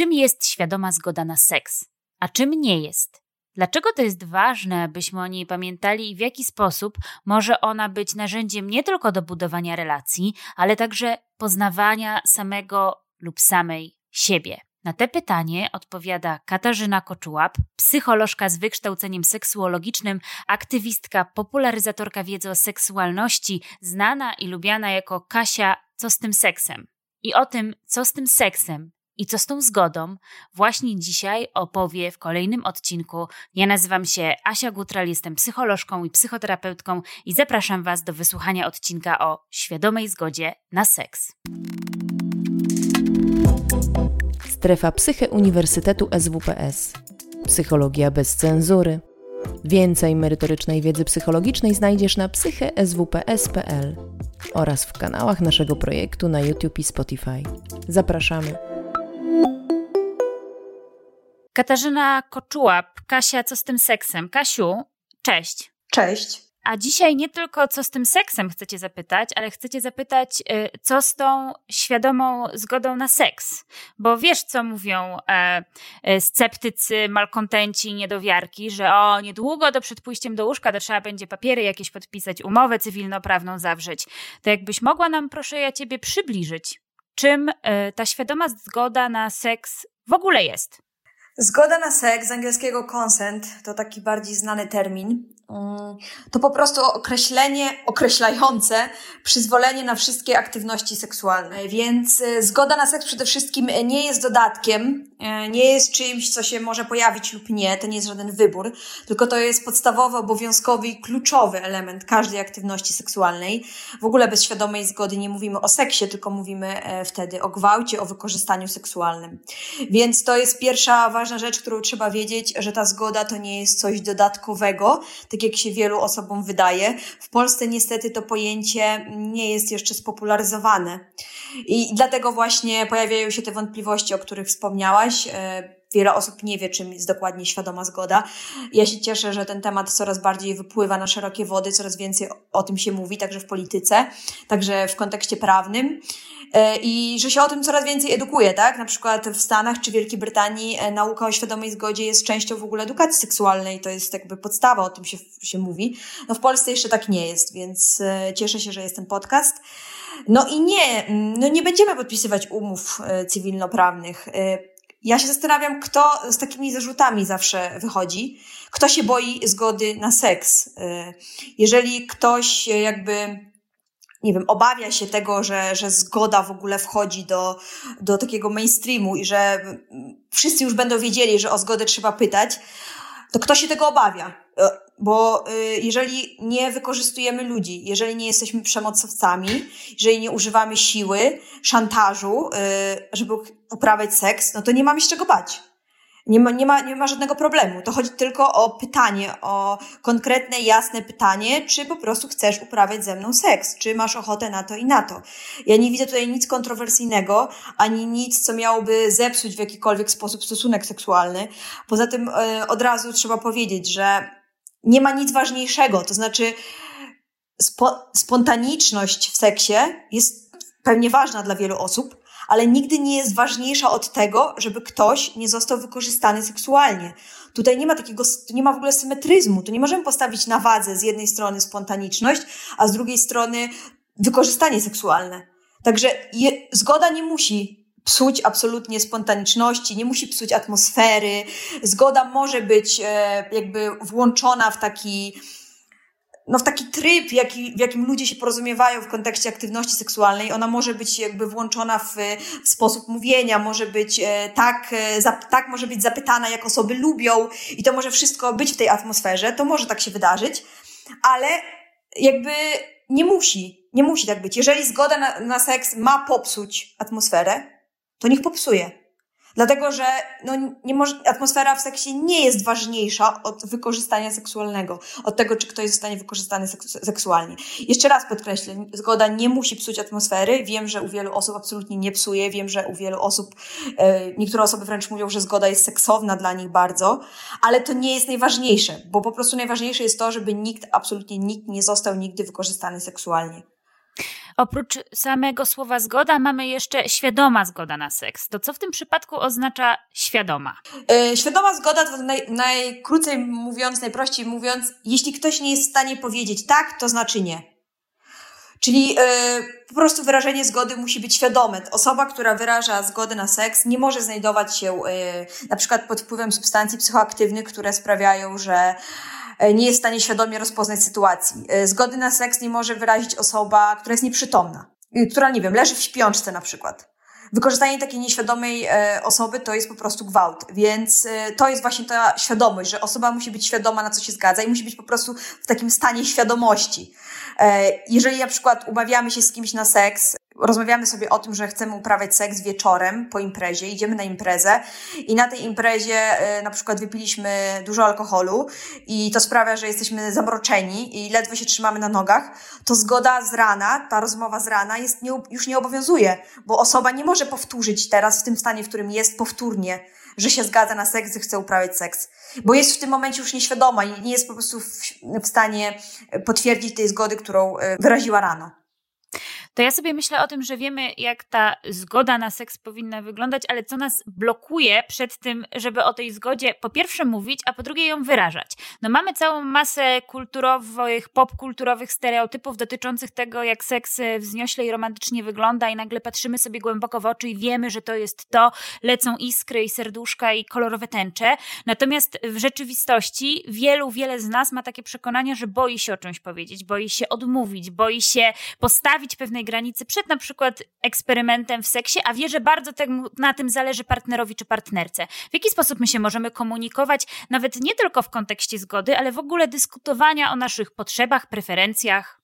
Czym jest świadoma zgoda na seks, a czym nie jest? Dlaczego to jest ważne, byśmy o niej pamiętali i w jaki sposób może ona być narzędziem nie tylko do budowania relacji, ale także poznawania samego lub samej siebie? Na te pytanie odpowiada Katarzyna Koczułap, psycholożka z wykształceniem seksuologicznym, aktywistka, popularyzatorka wiedzy o seksualności, znana i lubiana jako Kasia Co z tym seksem? I o tym, co z tym seksem i co z tą zgodą, właśnie dzisiaj opowie w kolejnym odcinku. Ja nazywam się Asia Gutral, jestem psycholożką i psychoterapeutką i zapraszam Was do wysłuchania odcinka o świadomej zgodzie na seks. Strefa Psyche Uniwersytetu SWPS. Psychologia bez cenzury. Więcej merytorycznej wiedzy psychologicznej znajdziesz na psycheswps.pl oraz w kanałach naszego projektu na YouTube i Spotify. Zapraszamy. Katarzyna Koczułap, Kasia, co z tym seksem? Kasiu, cześć. Cześć. A dzisiaj nie tylko co z tym seksem chcecie zapytać, ale chcecie zapytać, y, co z tą świadomą zgodą na seks. Bo wiesz, co mówią e, e, sceptycy, malkontenci, niedowiarki, że o, niedługo do przed pójściem do łóżka to trzeba będzie papiery jakieś podpisać, umowę cywilnoprawną zawrzeć. To jakbyś mogła nam, proszę ja ciebie, przybliżyć, czym e, ta świadoma zgoda na seks w ogóle jest? Zgoda na seks, z angielskiego consent, to taki bardziej znany termin. Mm, to po prostu określenie określające przyzwolenie na wszystkie aktywności seksualne. Więc y, zgoda na seks przede wszystkim nie jest dodatkiem, y, nie jest czymś, co się może pojawić lub nie, to nie jest żaden wybór, tylko to jest podstawowy, obowiązkowy i kluczowy element każdej aktywności seksualnej. W ogóle bez świadomej zgody nie mówimy o seksie, tylko mówimy e, wtedy o gwałcie, o wykorzystaniu seksualnym. Więc to jest pierwsza ważna rzecz, którą trzeba wiedzieć, że ta zgoda to nie jest coś dodatkowego, tak jak się wielu osobom wydaje. W Polsce niestety to pojęcie nie jest jeszcze spopularyzowane. I dlatego właśnie pojawiają się te wątpliwości, o których wspomniałaś. E, wiele osób nie wie, czym jest dokładnie świadoma zgoda. Ja się cieszę, że ten temat coraz bardziej wypływa na szerokie wody, coraz więcej o tym się mówi, także w polityce, także w kontekście prawnym. E, i że się o tym coraz więcej edukuje, tak? Na przykład w Stanach czy Wielkiej Brytanii e, nauka o świadomej zgodzie jest częścią w ogóle edukacji seksualnej, to jest jakby podstawa, o tym się, się mówi. No w Polsce jeszcze tak nie jest, więc e, cieszę się, że jest ten podcast. No i nie, no nie będziemy podpisywać umów cywilnoprawnych. Ja się zastanawiam, kto z takimi zarzutami zawsze wychodzi, kto się boi zgody na seks. Jeżeli ktoś jakby nie wiem, obawia się tego, że, że zgoda w ogóle wchodzi do, do takiego mainstreamu i że wszyscy już będą wiedzieli, że o zgodę trzeba pytać, to kto się tego obawia? E, bo y, jeżeli nie wykorzystujemy ludzi, jeżeli nie jesteśmy przemocowcami, jeżeli nie używamy siły, szantażu, y, żeby uprawiać seks, no to nie mamy się czego bać. Nie ma, nie, ma, nie ma żadnego problemu. To chodzi tylko o pytanie, o konkretne, jasne pytanie, czy po prostu chcesz uprawiać ze mną seks, czy masz ochotę na to i na to. Ja nie widzę tutaj nic kontrowersyjnego, ani nic, co miałoby zepsuć w jakikolwiek sposób stosunek seksualny. Poza tym yy, od razu trzeba powiedzieć, że nie ma nic ważniejszego, to znaczy spo, spontaniczność w seksie jest pewnie ważna dla wielu osób, ale nigdy nie jest ważniejsza od tego, żeby ktoś nie został wykorzystany seksualnie. Tutaj nie ma takiego, nie ma w ogóle symetryzmu. Tu nie możemy postawić na wadze z jednej strony spontaniczność, a z drugiej strony wykorzystanie seksualne. Także je, zgoda nie musi psuć absolutnie spontaniczności, nie musi psuć atmosfery. Zgoda może być e, jakby włączona w taki no, w taki tryb, jaki, w jakim ludzie się porozumiewają w kontekście aktywności seksualnej. Ona może być jakby włączona w, w sposób mówienia, może być e, tak, e, tak może być zapytana, jak osoby lubią i to może wszystko być w tej atmosferze. To może tak się wydarzyć, ale jakby nie musi, nie musi tak być. Jeżeli zgoda na, na seks ma popsuć atmosferę, to niech popsuje. Dlatego, że no, nie może, atmosfera w seksie nie jest ważniejsza od wykorzystania seksualnego, od tego, czy ktoś zostanie wykorzystany seksualnie. Jeszcze raz podkreślę, zgoda nie musi psuć atmosfery. Wiem, że u wielu osób absolutnie nie psuje. Wiem, że u wielu osób, e, niektóre osoby wręcz mówią, że zgoda jest seksowna dla nich bardzo, ale to nie jest najważniejsze, bo po prostu najważniejsze jest to, żeby nikt, absolutnie nikt nie został nigdy wykorzystany seksualnie. Oprócz samego słowa zgoda mamy jeszcze świadoma zgoda na seks. To co w tym przypadku oznacza świadoma? Yy, świadoma zgoda to naj, najkrócej mówiąc, najprościej mówiąc, jeśli ktoś nie jest w stanie powiedzieć tak, to znaczy nie. Czyli yy, po prostu wyrażenie zgody musi być świadome. Osoba, która wyraża zgodę na seks, nie może znajdować się yy, na przykład pod wpływem substancji psychoaktywnych, które sprawiają, że E, nie jest w stanie świadomie rozpoznać sytuacji. E, zgody na seks nie może wyrazić osoba, która jest nieprzytomna, która, nie wiem, leży w śpiączce na przykład. Wykorzystanie takiej nieświadomej e, osoby to jest po prostu gwałt, więc to jest właśnie ta świadomość, że osoba musi być świadoma, na co się zgadza i musi być po prostu w takim stanie świadomości. Jeżeli na przykład umawiamy się z kimś na seks, rozmawiamy sobie o tym, że chcemy uprawiać seks wieczorem po imprezie, idziemy na imprezę i na tej imprezie y, na przykład wypiliśmy dużo alkoholu i to sprawia, że jesteśmy zamroczeni i ledwo się trzymamy na nogach, to zgoda z rana, ta rozmowa z rana jest nie, już nie obowiązuje, bo osoba nie może powtórzyć teraz w tym stanie, w którym jest powtórnie, że się zgadza na seks i chce uprawiać seks, bo jest w tym momencie już nieświadoma i nie jest po prostu w, w stanie potwierdzić tej zgody, którą y, wyraziła rano to ja sobie myślę o tym, że wiemy, jak ta zgoda na seks powinna wyglądać, ale co nas blokuje przed tym, żeby o tej zgodzie po pierwsze mówić, a po drugie ją wyrażać. No mamy całą masę kulturowych, popkulturowych stereotypów dotyczących tego, jak seks wzniośle i romantycznie wygląda i nagle patrzymy sobie głęboko w oczy i wiemy, że to jest to, lecą iskry i serduszka i kolorowe tęcze. Natomiast w rzeczywistości wielu, wiele z nas ma takie przekonanie, że boi się o czymś powiedzieć, boi się odmówić, boi się postawić pewnej granicy przed na przykład eksperymentem w seksie, a wie, że bardzo na tym zależy partnerowi czy partnerce. W jaki sposób my się możemy komunikować, nawet nie tylko w kontekście zgody, ale w ogóle dyskutowania o naszych potrzebach, preferencjach?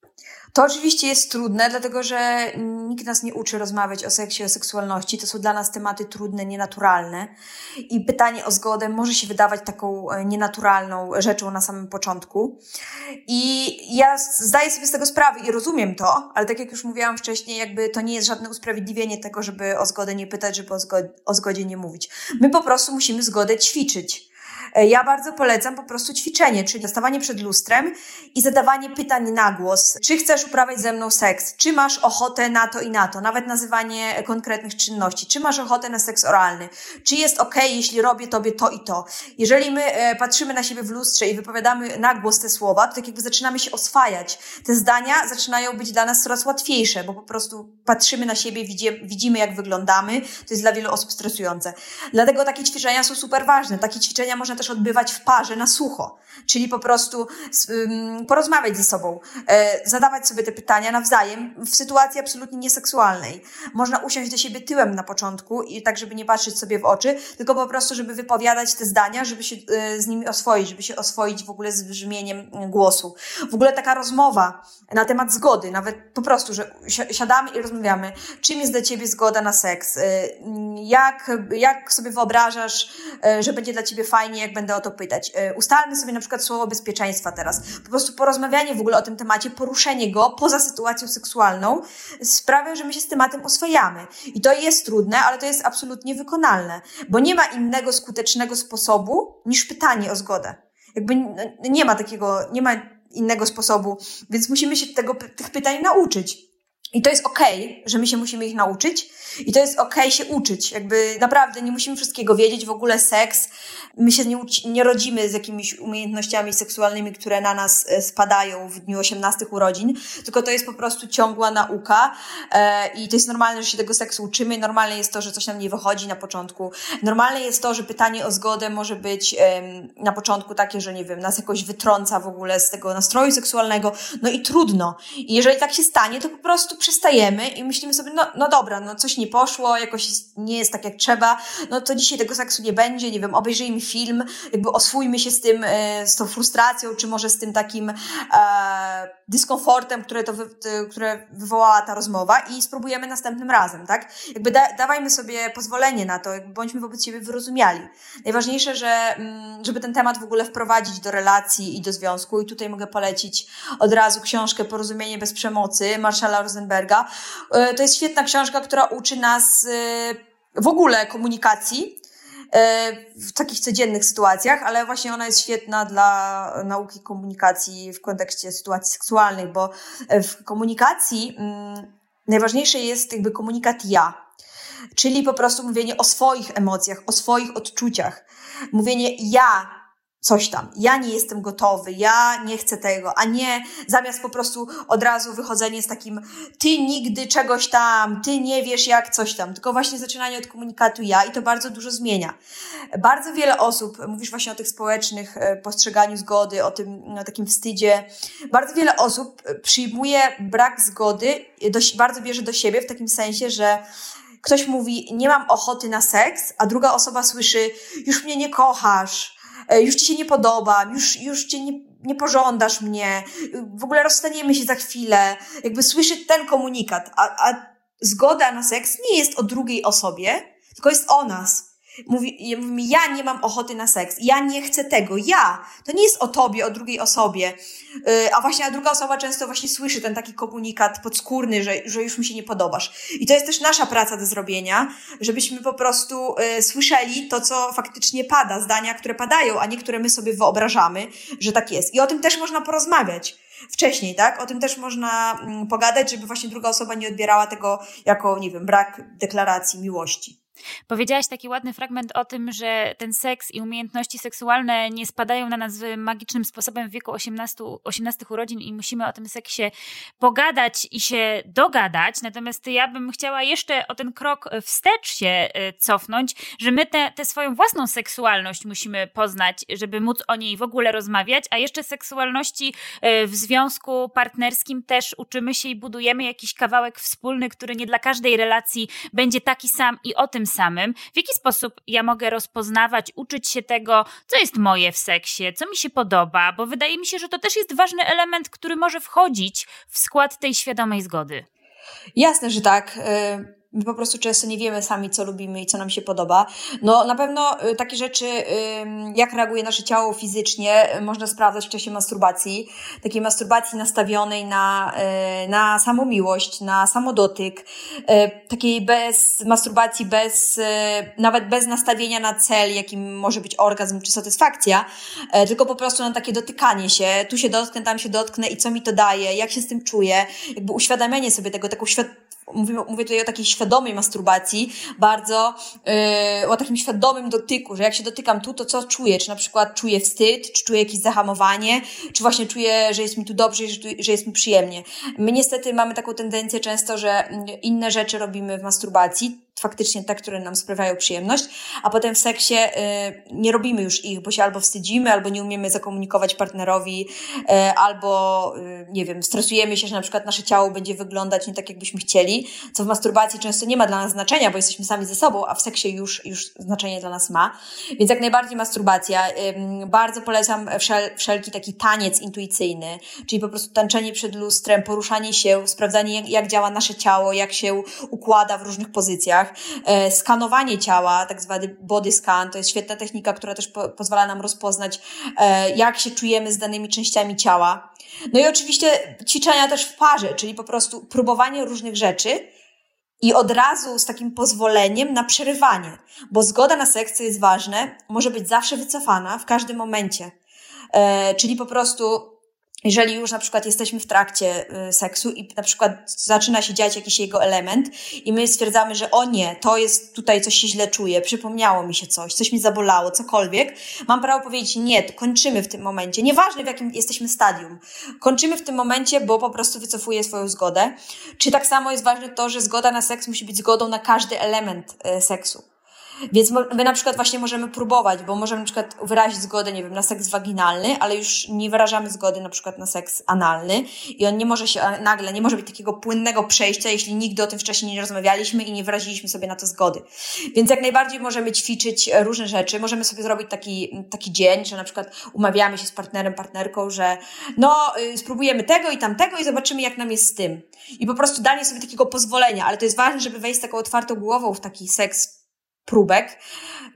To oczywiście jest trudne, dlatego że nikt nas nie uczy rozmawiać o seksie, o seksualności. To są dla nas tematy trudne, nienaturalne. I pytanie o zgodę może się wydawać taką e, nienaturalną rzeczą na samym początku. I ja zdaję sobie z tego sprawę i rozumiem to, ale tak jak już mówiłam wcześniej, jakby to nie jest żadne usprawiedliwienie tego, żeby o zgodę nie pytać, żeby o zgodzie, o zgodzie nie mówić. My po prostu musimy zgodę ćwiczyć. E, ja bardzo polecam po prostu ćwiczenie, czyli stawanie przed lustrem i zadawanie pytań na głos. Czy chcesz uprawiać ze mną seks? Czy masz ochotę na to i na to? Nawet nazywanie konkretnych czynności. Czy masz ochotę na seks oralny? Czy jest ok, jeśli robię tobie to i to? Jeżeli my e, patrzymy na siebie w lustrze i wypowiadamy na głos te słowa, to tak jakby zaczynamy się oswajać. Te zdania zaczynają być dla nas coraz łatwiejsze, bo po prostu patrzymy na siebie, widzimy jak wyglądamy. To jest dla wielu osób stresujące. Dlatego takie ćwiczenia są super ważne. Takie ćwiczenia można też odbywać w parze na sucho, czyli po prostu porozmawiać ze sobą, e, zadawać sobie te pytania nawzajem w sytuacji absolutnie nieseksualnej. Można usiąść do siebie tyłem na początku i tak, żeby nie patrzeć sobie w oczy, tylko po prostu, żeby wypowiadać te zdania, żeby się e, z nimi oswoić, żeby się oswoić w ogóle z brzmieniem głosu. W ogóle taka rozmowa na temat zgody, nawet po prostu, że siadamy i rozmawiamy, czym jest dla ciebie zgoda na seks, e, jak, jak sobie wyobrażasz, że będzie dla ciebie fajnie, jak będę o to pytać. E, ustalmy sobie na przykład słowo bezpieczeństwa teraz. Po prostu porozmawianie w ogóle o tym temacie, poruszenie go poza sytuacją seksualną sprawia, że my się z tematem oswajamy. I to jest trudne, ale to jest absolutnie wykonalne, bo nie ma innego skutecznego sposobu niż pytanie o zgodę. Jakby nie ma takiego, nie ma innego sposobu, więc musimy się tego, tych pytań nauczyć. I to jest okej, okay, że my się musimy ich nauczyć i to jest okej okay się uczyć. Jakby naprawdę nie musimy wszystkiego wiedzieć. W ogóle seks, my się nie, nie rodzimy z jakimiś umiejętnościami seksualnymi, które na nas e, spadają w dniu 18 urodzin, tylko to jest po prostu ciągła nauka e, i to jest normalne, że się tego seksu uczymy. Normalne jest to, że coś nam nie wychodzi na początku. Normalne jest to, że pytanie o zgodę może być e, na początku takie, że nie wiem, nas jakoś wytrąca w ogóle z tego nastroju seksualnego. No i trudno. I jeżeli tak się stanie, to po prostu przestajemy i myślimy sobie, no, no dobra, no coś nie poszło, jakoś nie jest tak jak trzeba, no to dzisiaj tego seksu nie będzie, nie wiem, obejrzyjmy film, jakby oswójmy się z tym, e, z tą frustracją, czy może z tym takim e, dyskomfortem, które, to wy, które wywołała ta rozmowa i spróbujemy następnym razem, tak? Jakby da, dawajmy sobie pozwolenie na to, jakby bądźmy wobec siebie wyrozumiali. Najważniejsze, że, mm, żeby ten temat w ogóle wprowadzić do relacji i do związku i tutaj mogę polecić od razu książkę Porozumienie bez przemocy Marszala Rosenberga. E, to jest świetna książka, która uczy nas e, w ogóle komunikacji, e, w takich codziennych sytuacjach, ale właśnie ona jest świetna dla nauki komunikacji w kontekście sytuacji seksualnych, bo w komunikacji mm, najważniejszy jest jakby komunikat ja. Czyli po prostu mówienie o swoich emocjach, o swoich odczuciach. Mówienie ja coś tam. Ja nie jestem gotowy, ja nie chcę tego, a nie zamiast po prostu od razu wychodzenie z takim ty nigdy czegoś tam, ty nie wiesz jak coś tam, tylko właśnie zaczynanie od komunikatu ja i to bardzo dużo zmienia. Bardzo wiele osób, mówisz właśnie o tych społecznych e, postrzeganiu zgody, o tym o takim wstydzie, bardzo wiele osób przyjmuje brak zgody, do, bardzo bierze do siebie w takim sensie, że ktoś mówi nie mam ochoty na seks, a druga osoba słyszy już mnie nie kochasz, E, już ci się nie podobam, już, już cię nie, nie pożądasz mnie, w ogóle rozstaniemy się za chwilę. Jakby słyszy ten komunikat, a, a zgoda na seks nie jest o drugiej osobie, tylko jest o nas. Mówi, mówi ja nie mam ochoty na seks, ja nie chcę tego, ja. To nie jest o tobie, o drugiej osobie. Yy, a właśnie a druga osoba często właśnie słyszy ten taki komunikat podskórny, że, że już mi się nie podobasz. I to jest też nasza praca do zrobienia, żebyśmy po prostu yy, słyszeli to, co faktycznie pada, zdania, które padają, a nie które my sobie wyobrażamy, że tak jest. I o tym też można porozmawiać wcześniej, tak? O tym też można mm, pogadać, żeby właśnie druga osoba nie odbierała tego jako, nie wiem, brak deklaracji miłości. Powiedziałaś taki ładny fragment o tym, że ten seks i umiejętności seksualne nie spadają na nas magicznym sposobem w wieku 18, 18 urodzin i musimy o tym seksie pogadać i się dogadać. Natomiast ja bym chciała jeszcze o ten krok wstecz się e, cofnąć, że my tę swoją własną seksualność musimy poznać, żeby móc o niej w ogóle rozmawiać, a jeszcze seksualności e, w związku partnerskim też uczymy się i budujemy jakiś kawałek wspólny, który nie dla każdej relacji będzie taki sam i o tym samym, w jaki sposób ja mogę rozpoznawać, uczyć się tego, co jest moje w seksie, co mi się podoba, bo wydaje mi się, że to też jest ważny element, który może wchodzić w skład tej świadomej zgody. Jasne, że tak. My po prostu często nie wiemy sami, co lubimy i co nam się podoba. No na pewno y, takie rzeczy, jak reaguje nasze ciało fizycznie, y, można sprawdzać w czasie masturbacji. Takiej masturbacji nastawionej na, y, na samomiłość, na samodotyk. Takiej bez masturbacji, bez, nawet bez nastawienia na cel, jakim może być orgazm czy satysfakcja, tylko po prostu na takie dotykanie się. Tu się dotknę, tam się dotknę i co mi to daje, jak się z tym czuję. Jakby uświadamianie sobie tego, taką świadomość mówię, mówię tutaj o takiej świadomej masturbacji, bardzo yy, o takim świadomym dotyku, że jak się dotykam tu, to co czuję? Czy na przykład czuję wstyd, czy czuję jakieś zahamowanie, czy właśnie czuję, że jest mi tu dobrze, że, że jest mi przyjemnie. My niestety mamy taką tendencję często, że inne rzeczy robimy w masturbacji, faktycznie te, które nam sprawiają przyjemność, a potem w seksie y, nie robimy już ich, bo się albo wstydzimy, albo nie umiemy zakomunikować partnerowi, y, albo y, nie wiem, stresujemy się, że na przykład nasze ciało będzie wyglądać nie tak, jakbyśmy chcieli, co w masturbacji często nie ma dla nas znaczenia, bo jesteśmy sami ze sobą, a w seksie już, już znaczenie dla nas ma. Więc jak najbardziej masturbacja. Bardzo polecam wszel, wszelki taki taniec intuicyjny, czyli po prostu tańczenie przed lustrem, poruszanie się, sprawdzanie jak, jak działa nasze ciało, jak się układa w różnych pozycjach, E, skanowanie ciała, tak zwany body scan, to jest świetna technika, która też po, pozwala nam rozpoznać, e, jak się czujemy z danymi częściami ciała. No i oczywiście ćwiczenia też w parze, czyli po prostu próbowanie różnych rzeczy, i od razu z takim pozwoleniem na przerywanie, bo zgoda na seks, co jest ważne, może być zawsze wycofana w każdym momencie. E, czyli po prostu jeżeli już na przykład jesteśmy w trakcie y, seksu i na przykład zaczyna się dziać jakiś jego element i my stwierdzamy, że o nie, to jest tutaj coś się źle czuję, przypomniało mi się coś, coś mi zabolało, cokolwiek, mam prawo powiedzieć nie, kończymy w tym momencie. Nieważne w jakim jesteśmy stadium. Kończymy w tym momencie, bo po prostu wycofuję swoją zgodę. Czy tak samo jest ważne to, że zgoda na seks musi być zgodą na każdy element y, seksu. Więc my na przykład właśnie możemy próbować, bo możemy na przykład wyrazić zgodę, nie wiem, na seks waginalny, ale już nie wyrażamy zgody na przykład na seks analny i on nie może się nagle, nie może być takiego płynnego przejścia, jeśli nigdy o tym wcześniej nie rozmawialiśmy i nie wyraziliśmy sobie na to zgody. Więc jak najbardziej możemy ćwiczyć różne rzeczy. Możemy sobie zrobić taki, taki dzień, że na przykład umawiamy się z partnerem, partnerką, że no, y, spróbujemy tego i tamtego i zobaczymy, jak nam jest z tym. I po prostu danie sobie takiego pozwolenia, ale to jest ważne, żeby wejść z taką otwartą głową w taki seks próbek,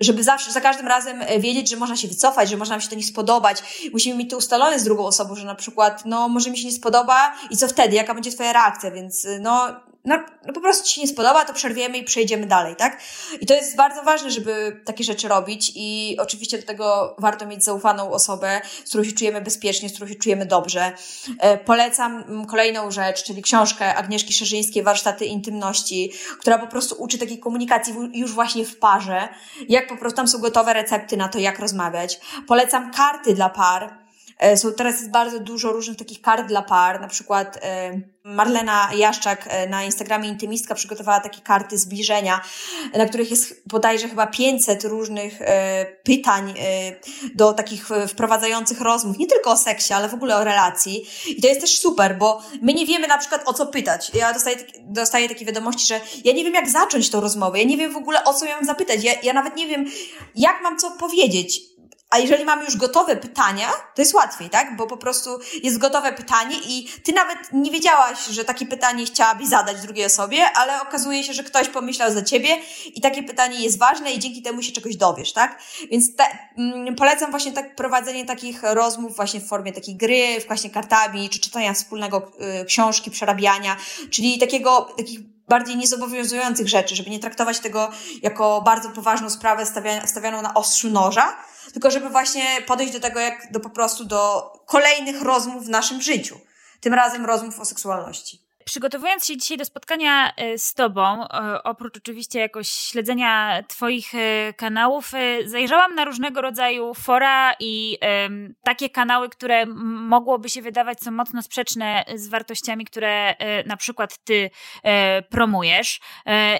żeby zawsze, za każdym razem e, wiedzieć, że można się wycofać, że można nam się to nie spodobać. Musimy mieć to ustalone z drugą osobą, że na przykład, no, może mi się nie spodoba i co wtedy, jaka będzie twoja reakcja, więc, e, no, no, no po prostu ci się nie spodoba, to przerwiemy i przejdziemy dalej, tak? I to jest bardzo ważne, żeby takie rzeczy robić i oczywiście do tego warto mieć zaufaną osobę, z którą się czujemy bezpiecznie, z którą się czujemy dobrze. E, polecam kolejną rzecz, czyli książkę Agnieszki Szerzyńskiej Warsztaty Intymności, która po prostu uczy takiej komunikacji już właśnie w parze, jak po prostu tam są gotowe recepty na to, jak rozmawiać. Polecam karty dla par, są teraz jest bardzo dużo różnych takich kart dla par, na przykład e, Marlena Jaszczak e, na Instagramie Intymistka przygotowała takie karty zbliżenia, na których jest bodajże chyba 500 różnych pytań do takich wprowadzających rozmów, nie tylko o seksie, ale w ogóle o relacji. I to jest też super, bo my nie wiemy na przykład o co pytać. Ja dostaję, dostaję takie wiadomości, że ja nie wiem jak zacząć tą rozmowę, ja nie wiem w ogóle o co miałam zapytać, ja, ja nawet nie wiem jak mam co powiedzieć a jeżeli mamy już gotowe pytania, to jest łatwiej, tak? Bo po prostu jest gotowe pytanie i ty nawet nie wiedziałaś, że takie pytanie chciałabyś zadać drugiej osobie, ale okazuje się, że ktoś pomyślał za ciebie i takie pytanie jest ważne i dzięki temu się czegoś dowiesz, tak? Więc te, mm, polecam właśnie tak prowadzenie takich rozmów właśnie w formie takiej gry, właśnie kartami, czy czytania wspólnego y, książki, przerabiania, czyli takiego, takich bardziej niezobowiązujących rzeczy, żeby nie traktować tego jako bardzo poważną sprawę stawianą na ostrzu noża, tylko żeby właśnie podejść do tego jak do po prostu do kolejnych rozmów w naszym życiu. Tym razem rozmów o seksualności. Przygotowując się dzisiaj do spotkania e, z Tobą, e, oprócz oczywiście jakoś śledzenia Twoich e, kanałów, zajrzałam na różnego rodzaju fora i takie kanały, które mogłoby się wydawać są mocno sprzeczne z wartościami, które na przykład Ty promujesz.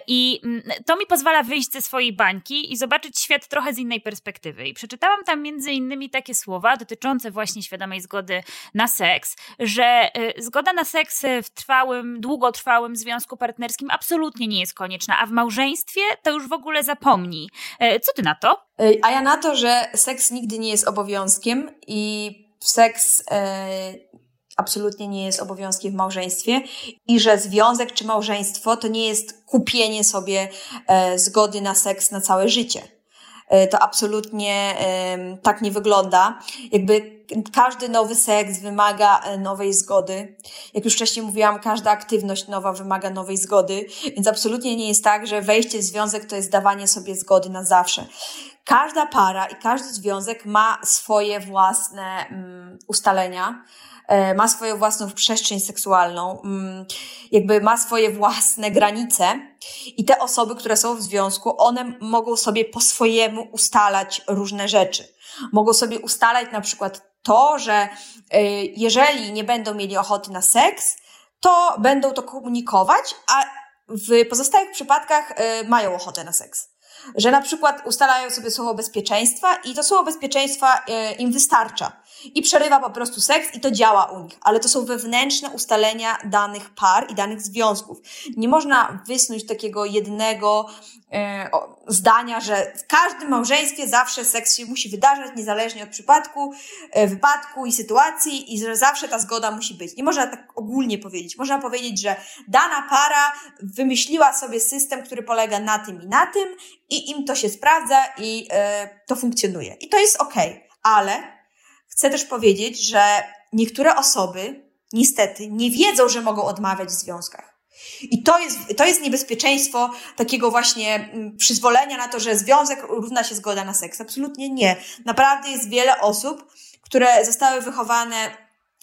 I to mi pozwala wyjść ze swojej bańki i zobaczyć świat trochę z innej perspektywy. I przeczytałam tam między innymi takie słowa dotyczące właśnie świadomej zgody na seks, że zgoda na seks w trwałym trwałym, długotrwałym związku partnerskim absolutnie nie jest konieczna, a w małżeństwie to już w ogóle zapomnij. E, co ty na to? E, a ja na to, że seks nigdy nie jest obowiązkiem i seks e, absolutnie nie jest obowiązkiem w małżeństwie i że związek czy małżeństwo to nie jest kupienie sobie zgody na seks na całe życie. E, to absolutnie tak nie wygląda. Jakby każdy nowy seks wymaga e, nowej zgody. Jak już wcześniej mówiłam, każda aktywność nowa wymaga nowej zgody, więc absolutnie nie jest tak, że wejście w związek to jest dawanie sobie zgody na zawsze. Każda para i każdy związek ma swoje własne um, ustalenia, ma swoją własną przestrzeń seksualną, mm, jakby ma swoje własne granice i te osoby, które są w związku, one mogą sobie po swojemu ustalać różne rzeczy. Mogą sobie ustalać na przykład to, że e, jeżeli nie będą mieli ochoty na seks, to będą to komunikować, a w pozostałych przypadkach e, mają ochotę na seks że na przykład ustalają sobie słowo bezpieczeństwa i to słowo bezpieczeństwa e, im wystarcza. I przerywa po prostu seks i to działa u nich. Ale to są wewnętrzne ustalenia danych par i danych związków. Nie można wysnuć takiego jednego e, zdania, że w każdym małżeństwie zawsze seks się musi wydarzać, niezależnie od przypadku, e, wypadku i sytuacji i że zawsze ta zgoda musi być. Nie można tak ogólnie powiedzieć. Można powiedzieć, że dana para wymyśliła sobie system, który polega na tym i na tym i im to się sprawdza i e, to funkcjonuje. I to jest ok, ale chcę też powiedzieć, że niektóre osoby niestety nie wiedzą, że mogą odmawiać w związkach. I to jest, to jest niebezpieczeństwo takiego właśnie mm, przyzwolenia na to, że związek równa się zgoda na seks. Absolutnie nie. Naprawdę jest wiele osób, które zostały wychowane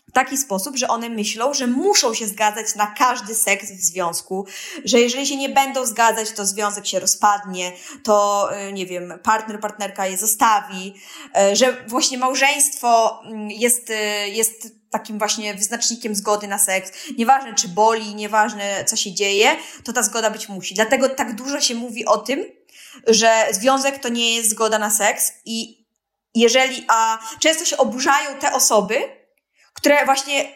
w taki sposób, że one myślą, że muszą się zgadzać na każdy seks w związku, że jeżeli się nie będą zgadzać, to związek się rozpadnie, to y, nie wiem, partner, partnerka je zostawi, y, że właśnie małżeństwo mm, jest, y, jest takim właśnie wyznacznikiem zgody na seks. Nieważne czy boli, nieważne co się dzieje, to ta zgoda być musi. Dlatego tak dużo się mówi o tym, że związek to nie jest zgoda na seks i jeżeli, a często się oburzają te osoby, które właśnie,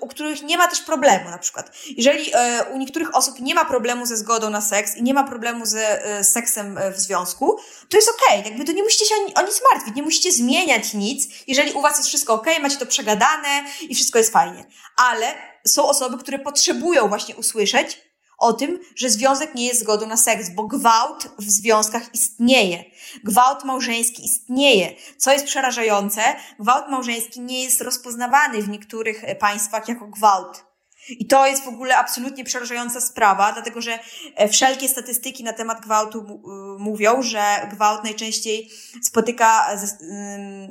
u których nie ma też problemu na przykład. Jeżeli e, u niektórych osób nie ma problemu ze zgodą na seks i nie ma problemu ze e, seksem e, w związku, to jest okej, okay. jakby to nie musicie się o nic martwić, nie musicie zmieniać nic, jeżeli u was jest wszystko okej, okay, macie to przegadane i wszystko jest fajnie. Ale są osoby, które potrzebują właśnie usłyszeć, o tym, że związek nie jest zgodą na seks, bo gwałt w związkach istnieje. Gwałt małżeński istnieje. Co jest przerażające, gwałt małżeński nie jest rozpoznawany w niektórych państwach jako gwałt. I to jest w ogóle absolutnie przerażająca sprawa, dlatego że e, wszelkie statystyki na temat gwałtu y, mówią, że gwałt najczęściej spotyka ze,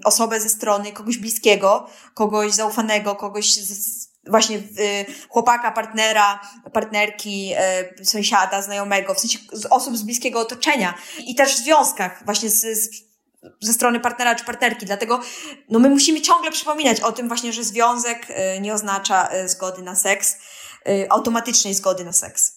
osobę ze strony kogoś bliskiego, kogoś zaufanego, kogoś z, właśnie y, chłopaka, partnera, partnerki, y, sąsiada, znajomego, w sensie z osób z bliskiego otoczenia i też w związkach właśnie z, z ze strony partnera czy partnerki. Dlatego no my musimy ciągle przypominać o tym właśnie, że związek y, nie oznacza zgody na seks, automatycznej zgody na seks.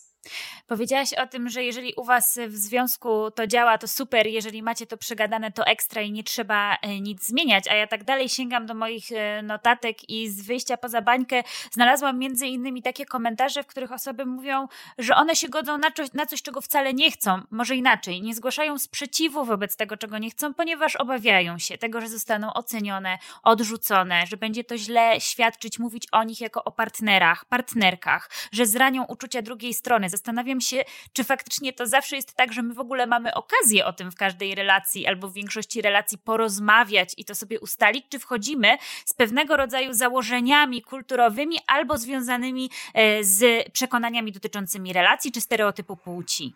Powiedziałaś o tym, że jeżeli u Was w związku to działa, to super, jeżeli macie to przegadane, to ekstra i nie trzeba e, nic zmieniać. A ja tak dalej sięgam do moich e, notatek i z wyjścia poza bańkę znalazłam między innymi takie komentarze, w których osoby mówią, że one się godzą na coś, na coś, czego wcale nie chcą. Może inaczej, nie zgłaszają sprzeciwu wobec tego, czego nie chcą, ponieważ obawiają się tego, że zostaną ocenione, odrzucone, że będzie to źle świadczyć, mówić o nich jako o partnerach, partnerkach, że zranią uczucia drugiej strony. Zastanawiam zastanawiam się, czy faktycznie to zawsze jest tak, że my w ogóle mamy okazję o tym w każdej relacji albo w większości relacji porozmawiać i to sobie ustalić, czy wchodzimy z pewnego rodzaju założeniami kulturowymi albo związanymi e, z przekonaniami dotyczącymi relacji czy stereotypu płci.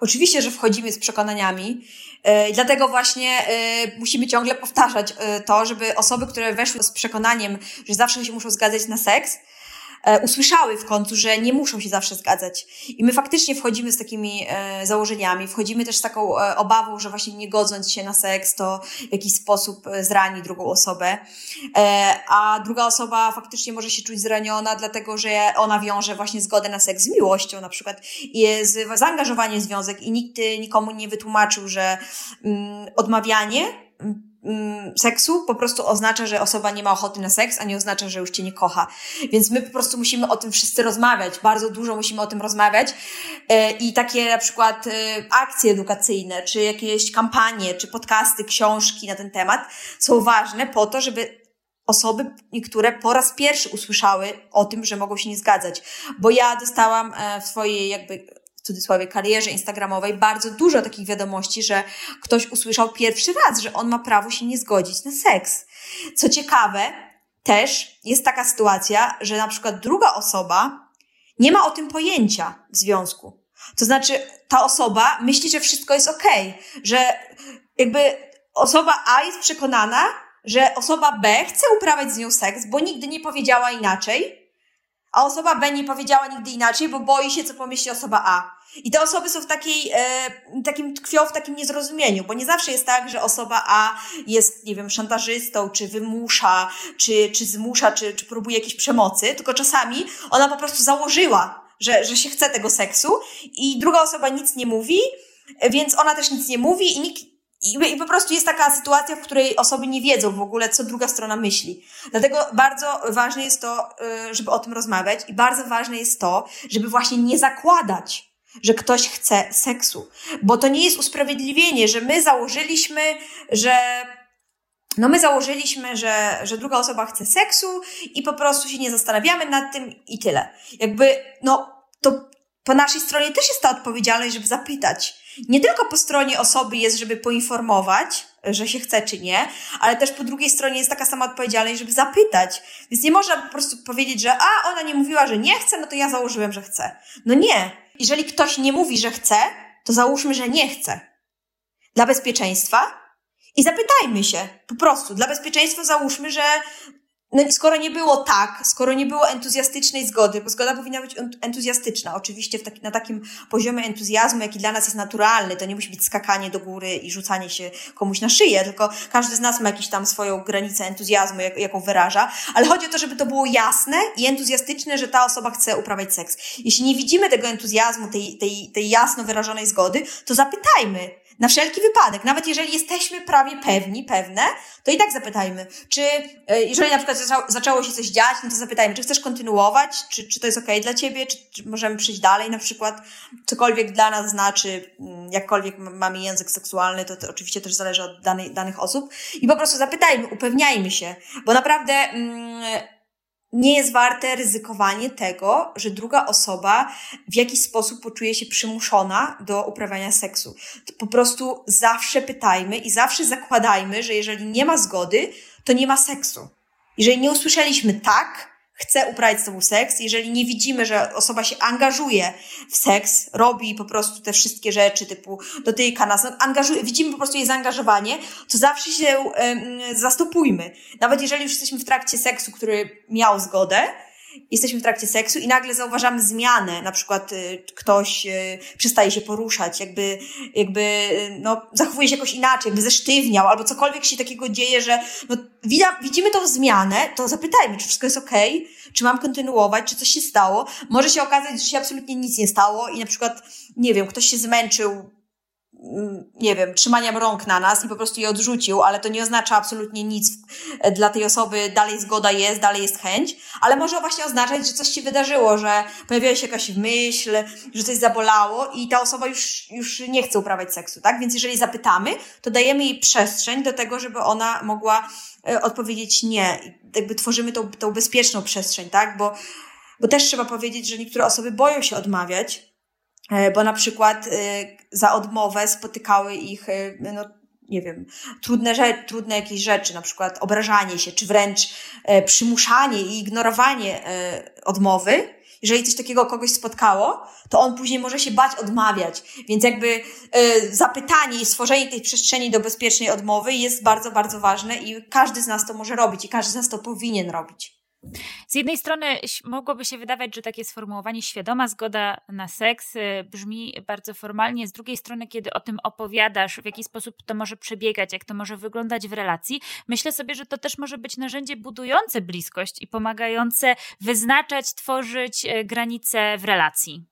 Oczywiście, że wchodzimy z przekonaniami, e, dlatego właśnie e, musimy ciągle powtarzać to, żeby osoby, które weszły z przekonaniem, że zawsze się muszą zgadzać na seks, usłyszały w końcu, że nie muszą się zawsze zgadzać. I my faktycznie wchodzimy z takimi e, założeniami, wchodzimy też z taką e, obawą, że właśnie nie godząc się na seks, to w jakiś sposób zrani drugą osobę. A druga osoba faktycznie może się czuć zraniona, dlatego że ona wiąże właśnie zgodę na seks z miłością na przykład i z zaangażowaniem w związek i nikt nikomu nie wytłumaczył, że mm, odmawianie Mm, seksu po prostu oznacza, że osoba nie ma ochoty na seks, a nie oznacza, że już cię nie kocha. Więc my po prostu musimy o tym wszyscy rozmawiać, bardzo dużo musimy o tym rozmawiać e, i takie na przykład e, akcje edukacyjne, czy jakieś kampanie, czy podcasty, książki na ten temat są ważne po to, żeby osoby niektóre po raz pierwszy usłyszały o tym, że mogą się nie zgadzać. Bo ja dostałam e, w swojej jakby w cudzysłowie karierze instagramowej bardzo dużo takich wiadomości, że ktoś usłyszał pierwszy raz, że on ma prawo się nie zgodzić na seks. Co ciekawe, też jest taka sytuacja, że na przykład druga osoba nie ma o tym pojęcia w związku. To znaczy, ta osoba myśli, że wszystko jest ok, że jakby osoba A jest przekonana, że osoba B chce uprawiać z nią seks, bo nigdy nie powiedziała inaczej, a osoba B nie powiedziała nigdy inaczej, bo boi się, co pomyśli osoba A. I te osoby są w takiej, e, takim tkwią w takim niezrozumieniu, bo nie zawsze jest tak, że osoba A jest, nie wiem, szantażystą, czy wymusza, czy, czy zmusza, czy, czy próbuje jakiejś przemocy, tylko czasami ona po prostu założyła, że, że się chce tego seksu i druga osoba nic nie mówi, więc ona też nic nie mówi i nikt i, I po prostu jest taka sytuacja, w której osoby nie wiedzą w ogóle, co druga strona myśli. Dlatego bardzo ważne jest to, y, żeby o tym rozmawiać i bardzo ważne jest to, żeby właśnie nie zakładać, że ktoś chce seksu. Bo to nie jest usprawiedliwienie, że my założyliśmy, że no my założyliśmy, że, że druga osoba chce seksu i po prostu się nie zastanawiamy nad tym i tyle. Jakby, no, to po naszej stronie też jest ta odpowiedzialność, żeby zapytać, nie tylko po stronie osoby jest, żeby poinformować, że się chce czy nie, ale też po drugiej stronie jest taka sama odpowiedzialność, żeby zapytać. Więc nie można po prostu powiedzieć, że a, ona nie mówiła, że nie chce, no to ja założyłem, że chce. No nie. Jeżeli ktoś nie mówi, że chce, to załóżmy, że nie chce. Dla bezpieczeństwa i zapytajmy się, po prostu, dla bezpieczeństwa załóżmy, że no, skoro nie było tak, skoro nie było entuzjastycznej zgody, bo zgoda powinna być entuzjastyczna, oczywiście taki, na takim poziomie entuzjazmu, jaki dla nas jest naturalny, to nie musi być skakanie do góry i rzucanie się komuś na szyję, tylko każdy z nas ma jakąś tam swoją granicę entuzjazmu, jak, jaką wyraża, ale chodzi o to, żeby to było jasne i entuzjastyczne, że ta osoba chce uprawiać seks. Jeśli nie widzimy tego entuzjazmu, tej, tej, tej jasno wyrażonej zgody, to zapytajmy, na wszelki wypadek, nawet jeżeli jesteśmy prawie pewni, pewne, to i tak zapytajmy, czy e, jeżeli na przykład zaczęło się coś dziać, no to zapytajmy, czy chcesz kontynuować, czy, czy to jest ok dla ciebie, czy, czy możemy przyjść dalej na przykład, cokolwiek dla nas znaczy, mm, jakkolwiek mamy język seksualny, to, to oczywiście też zależy od danej, danych osób. I po prostu zapytajmy, upewniajmy się, bo naprawdę mm, nie jest warte ryzykowanie tego, że druga osoba w jakiś sposób poczuje się przymuszona do uprawiania seksu. Po prostu zawsze pytajmy i zawsze zakładajmy, że jeżeli nie ma zgody, to nie ma seksu. Jeżeli nie usłyszeliśmy tak, chce uprawiać z tobą seks, jeżeli nie widzimy, że osoba się angażuje w seks, robi po prostu te wszystkie rzeczy typu dotyka nas, no, angażuje, widzimy po prostu jej zaangażowanie, to zawsze się um, zastopujmy. Nawet jeżeli już jesteśmy w trakcie seksu, który miał zgodę, jesteśmy w trakcie seksu i nagle zauważamy zmianę, na przykład y, ktoś y, przestaje się poruszać, jakby, jakby y, no, zachowuje się jakoś inaczej, jakby zesztywniał, albo cokolwiek się takiego dzieje, że no, widzimy tą zmianę, to zapytajmy, czy wszystko jest okej, okay, czy mam kontynuować, czy coś się stało. Może się okazać, że się absolutnie nic nie stało i na przykład, nie wiem, ktoś się zmęczył nie wiem, trzymaniem rąk na nas i po prostu je odrzucił, ale to nie oznacza absolutnie nic dla tej osoby, dalej zgoda jest, dalej jest chęć, ale może właśnie oznaczać, że coś się wydarzyło, że pojawiła się jakaś myśl, że coś zabolało i ta osoba już, już nie chce uprawiać seksu, tak? Więc jeżeli zapytamy, to dajemy jej przestrzeń do tego, żeby ona mogła e, odpowiedzieć nie. Jakby tworzymy tą, tą bezpieczną przestrzeń, tak? Bo, bo też trzeba powiedzieć, że niektóre osoby boją się odmawiać, E, bo na przykład e, za odmowę spotykały ich, e, no, nie wiem, trudne, rzeczy, trudne jakieś rzeczy, na przykład obrażanie się, czy wręcz przymuszanie i ignorowanie odmowy. Jeżeli coś takiego kogoś spotkało, to on później może się bać odmawiać. Więc jakby zapytanie i stworzenie tej przestrzeni do bezpiecznej odmowy jest bardzo, bardzo ważne i każdy z nas to może robić i każdy z nas to powinien robić. Z jednej strony mogłoby się wydawać, że takie sformułowanie świadoma zgoda na seks y, brzmi bardzo formalnie, z drugiej strony, kiedy o tym opowiadasz, w jaki sposób to może przebiegać, jak to może wyglądać w relacji, myślę sobie, że to też może być narzędzie budujące bliskość i pomagające wyznaczać, tworzyć y, granice w relacji.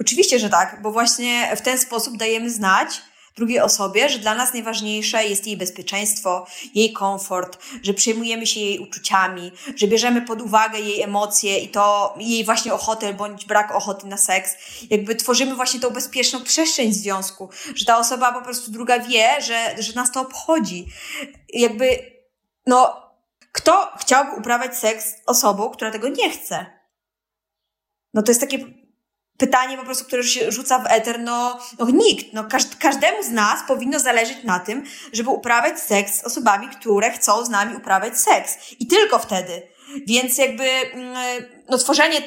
Oczywiście, że tak, bo właśnie w ten sposób dajemy znać, drugiej osobie, że dla nas najważniejsze jest jej bezpieczeństwo, jej komfort, że przejmujemy się jej uczuciami, że bierzemy pod uwagę jej emocje i to jej właśnie ochotę bądź brak ochoty na seks. Jakby tworzymy właśnie tą bezpieczną przestrzeń związku, że ta osoba po prostu druga wie, że, że nas to obchodzi. Jakby, no, kto chciałby uprawiać seks osobą, która tego nie chce? No to jest takie pytanie po prostu, które się rzuca w eter, no, no nikt, no każdemu z nas powinno zależeć na tym, żeby uprawiać seks z osobami, które chcą z nami uprawiać seks. I tylko wtedy. Więc jakby, mm, no tworzenie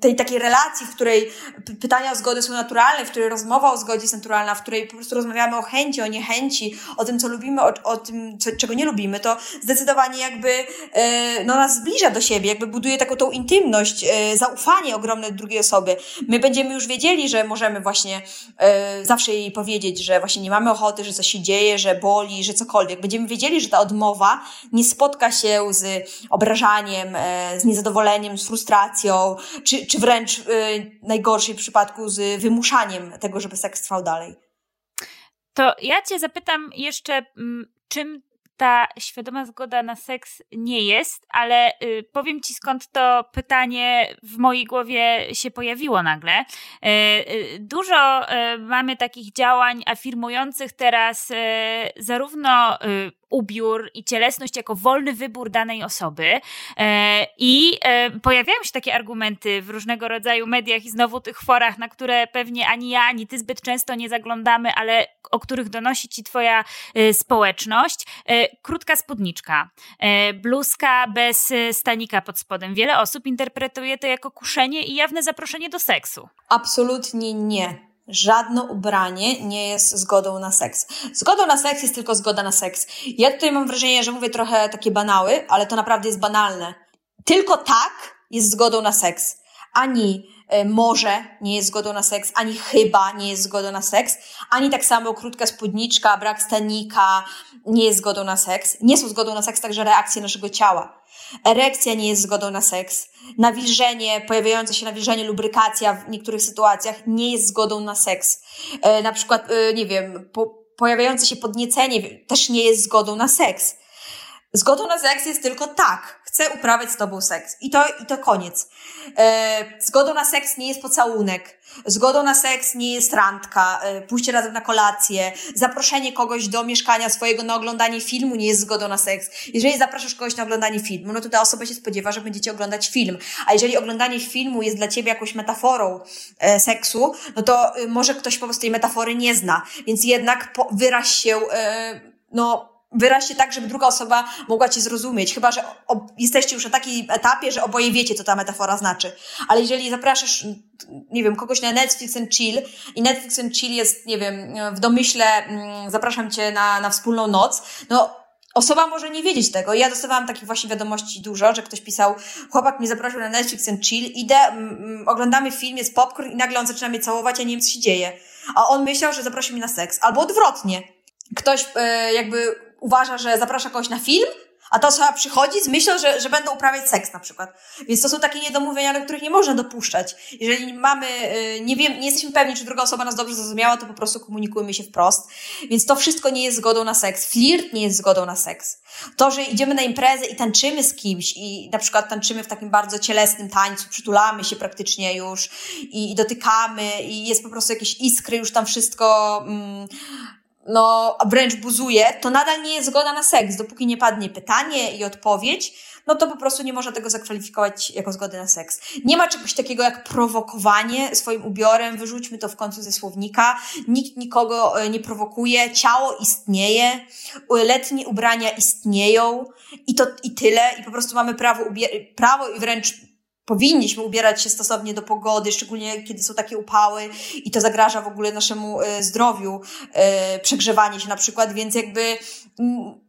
tej takiej relacji, w której pytania o zgodę są naturalne, w której rozmowa o zgodzie jest naturalna, w której po prostu rozmawiamy o chęci, o niechęci, o tym, co lubimy, o, o tym, co, czego nie lubimy, to zdecydowanie jakby e, no, nas zbliża do siebie, jakby buduje taką tą intymność, e, zaufanie ogromne drugiej osoby. My będziemy już wiedzieli, że możemy właśnie e, zawsze jej powiedzieć, że właśnie nie mamy ochoty, że coś się dzieje, że boli, że cokolwiek. Będziemy wiedzieli, że ta odmowa nie spotka się z obrażaniem, z niezadowoleniem, z frustracją, czy czy, wręcz y, najgorszej przypadku z wymuszaniem tego, żeby seks trwał dalej. To ja Cię zapytam jeszcze, mm, czym ta świadoma zgoda na seks nie jest, ale y, powiem ci skąd to pytanie w mojej głowie się pojawiło nagle. Y, dużo mamy takich działań afirmujących teraz zarówno ubiór i cielesność jako wolny wybór danej osoby. E, I e, pojawiają się takie argumenty w różnego rodzaju mediach i znowu tych forach, na które pewnie ani ja, ani ty zbyt często nie zaglądamy, ale o których donosi ci twoja e, społeczność. Krótka spódniczka, bluzka bez stanika pod spodem. Wiele osób interpretuje to jako kuszenie i jawne zaproszenie do seksu. Absolutnie nie żadne ubranie nie jest zgodą na seks. Zgodą na seks jest tylko zgoda na seks. Ja tutaj mam wrażenie, że mówię trochę takie banały, ale to naprawdę jest banalne. Tylko tak jest zgodą na seks. Ani może nie jest zgodą na seks, ani chyba nie jest zgodą na seks, ani tak samo krótka spódniczka, brak stanika nie jest zgodą na seks. Nie są zgodą na seks także reakcje naszego ciała. Erekcja nie jest zgodą na seks. Nawilżenie, pojawiające się nawilżenie, lubrykacja w niektórych sytuacjach nie jest zgodą na seks. E, na przykład, e, nie wiem, po, pojawiające się podniecenie też nie jest zgodą na seks. Zgodą na seks jest tylko tak, chcę uprawiać z tobą seks. I to, i to koniec. E, zgodą na seks nie jest pocałunek. Zgodą na seks nie jest randka, e, pójście razem na kolację, zaproszenie kogoś do mieszkania swojego na oglądanie filmu nie jest zgodą na seks. Jeżeli zapraszasz kogoś na oglądanie filmu, no to ta osoba się spodziewa, że będziecie oglądać film. A jeżeli oglądanie filmu jest dla ciebie jakąś metaforą e, seksu, no to y, może ktoś po prostu tej metafory nie zna. Więc jednak po, wyraź się, e, no, wyraź się tak, żeby druga osoba mogła cię zrozumieć. Chyba, że jesteście już na takim etapie, że oboje wiecie, co ta metafora znaczy. Ale jeżeli zapraszasz, nie wiem, kogoś na Netflix and Chill i Netflix and Chill jest, nie wiem, w domyśle mm, zapraszam cię na, na wspólną noc, no osoba może nie wiedzieć tego. Ja dostawałam takich właśnie wiadomości dużo, że ktoś pisał, chłopak mnie zaprosił na Netflix and Chill, idę, mm, oglądamy film, jest popcorn i nagle on zaczyna mnie całować, a nie wiem, co się dzieje. A on myślał, że zaprosi mnie na seks. Albo odwrotnie. Ktoś e, jakby uważa, że zaprasza kogoś na film, a ta osoba przychodzi z myślą, że, że będą uprawiać seks na przykład. Więc to są takie niedomówienia, do których nie można dopuszczać. Jeżeli mamy, y, nie wiem, nie jesteśmy pewni, czy druga osoba nas dobrze zrozumiała, to po prostu komunikujmy się wprost. Więc to wszystko nie jest zgodą na seks. Flirt nie jest zgodą na seks. To, że idziemy na imprezę i tańczymy z kimś i na przykład tańczymy w takim bardzo cielesnym tańcu, przytulamy się praktycznie już i, i dotykamy i jest po prostu jakieś iskry, już tam wszystko mm, no wręcz buzuje, to nadal nie jest zgoda na seks. Dopóki nie padnie pytanie i odpowiedź, no to po prostu nie można tego zakwalifikować jako zgody na seks. Nie ma czegoś takiego jak prowokowanie swoim ubiorem, wyrzućmy to w końcu ze słownika. Nikt nikogo e, nie prowokuje, ciało istnieje, letnie ubrania istnieją i to i tyle. I po prostu mamy prawo, prawo i wręcz powinniśmy ubierać się stosownie do pogody, szczególnie kiedy są takie upały i to zagraża w ogóle naszemu e, zdrowiu, e, przegrzewanie się na przykład, więc jakby,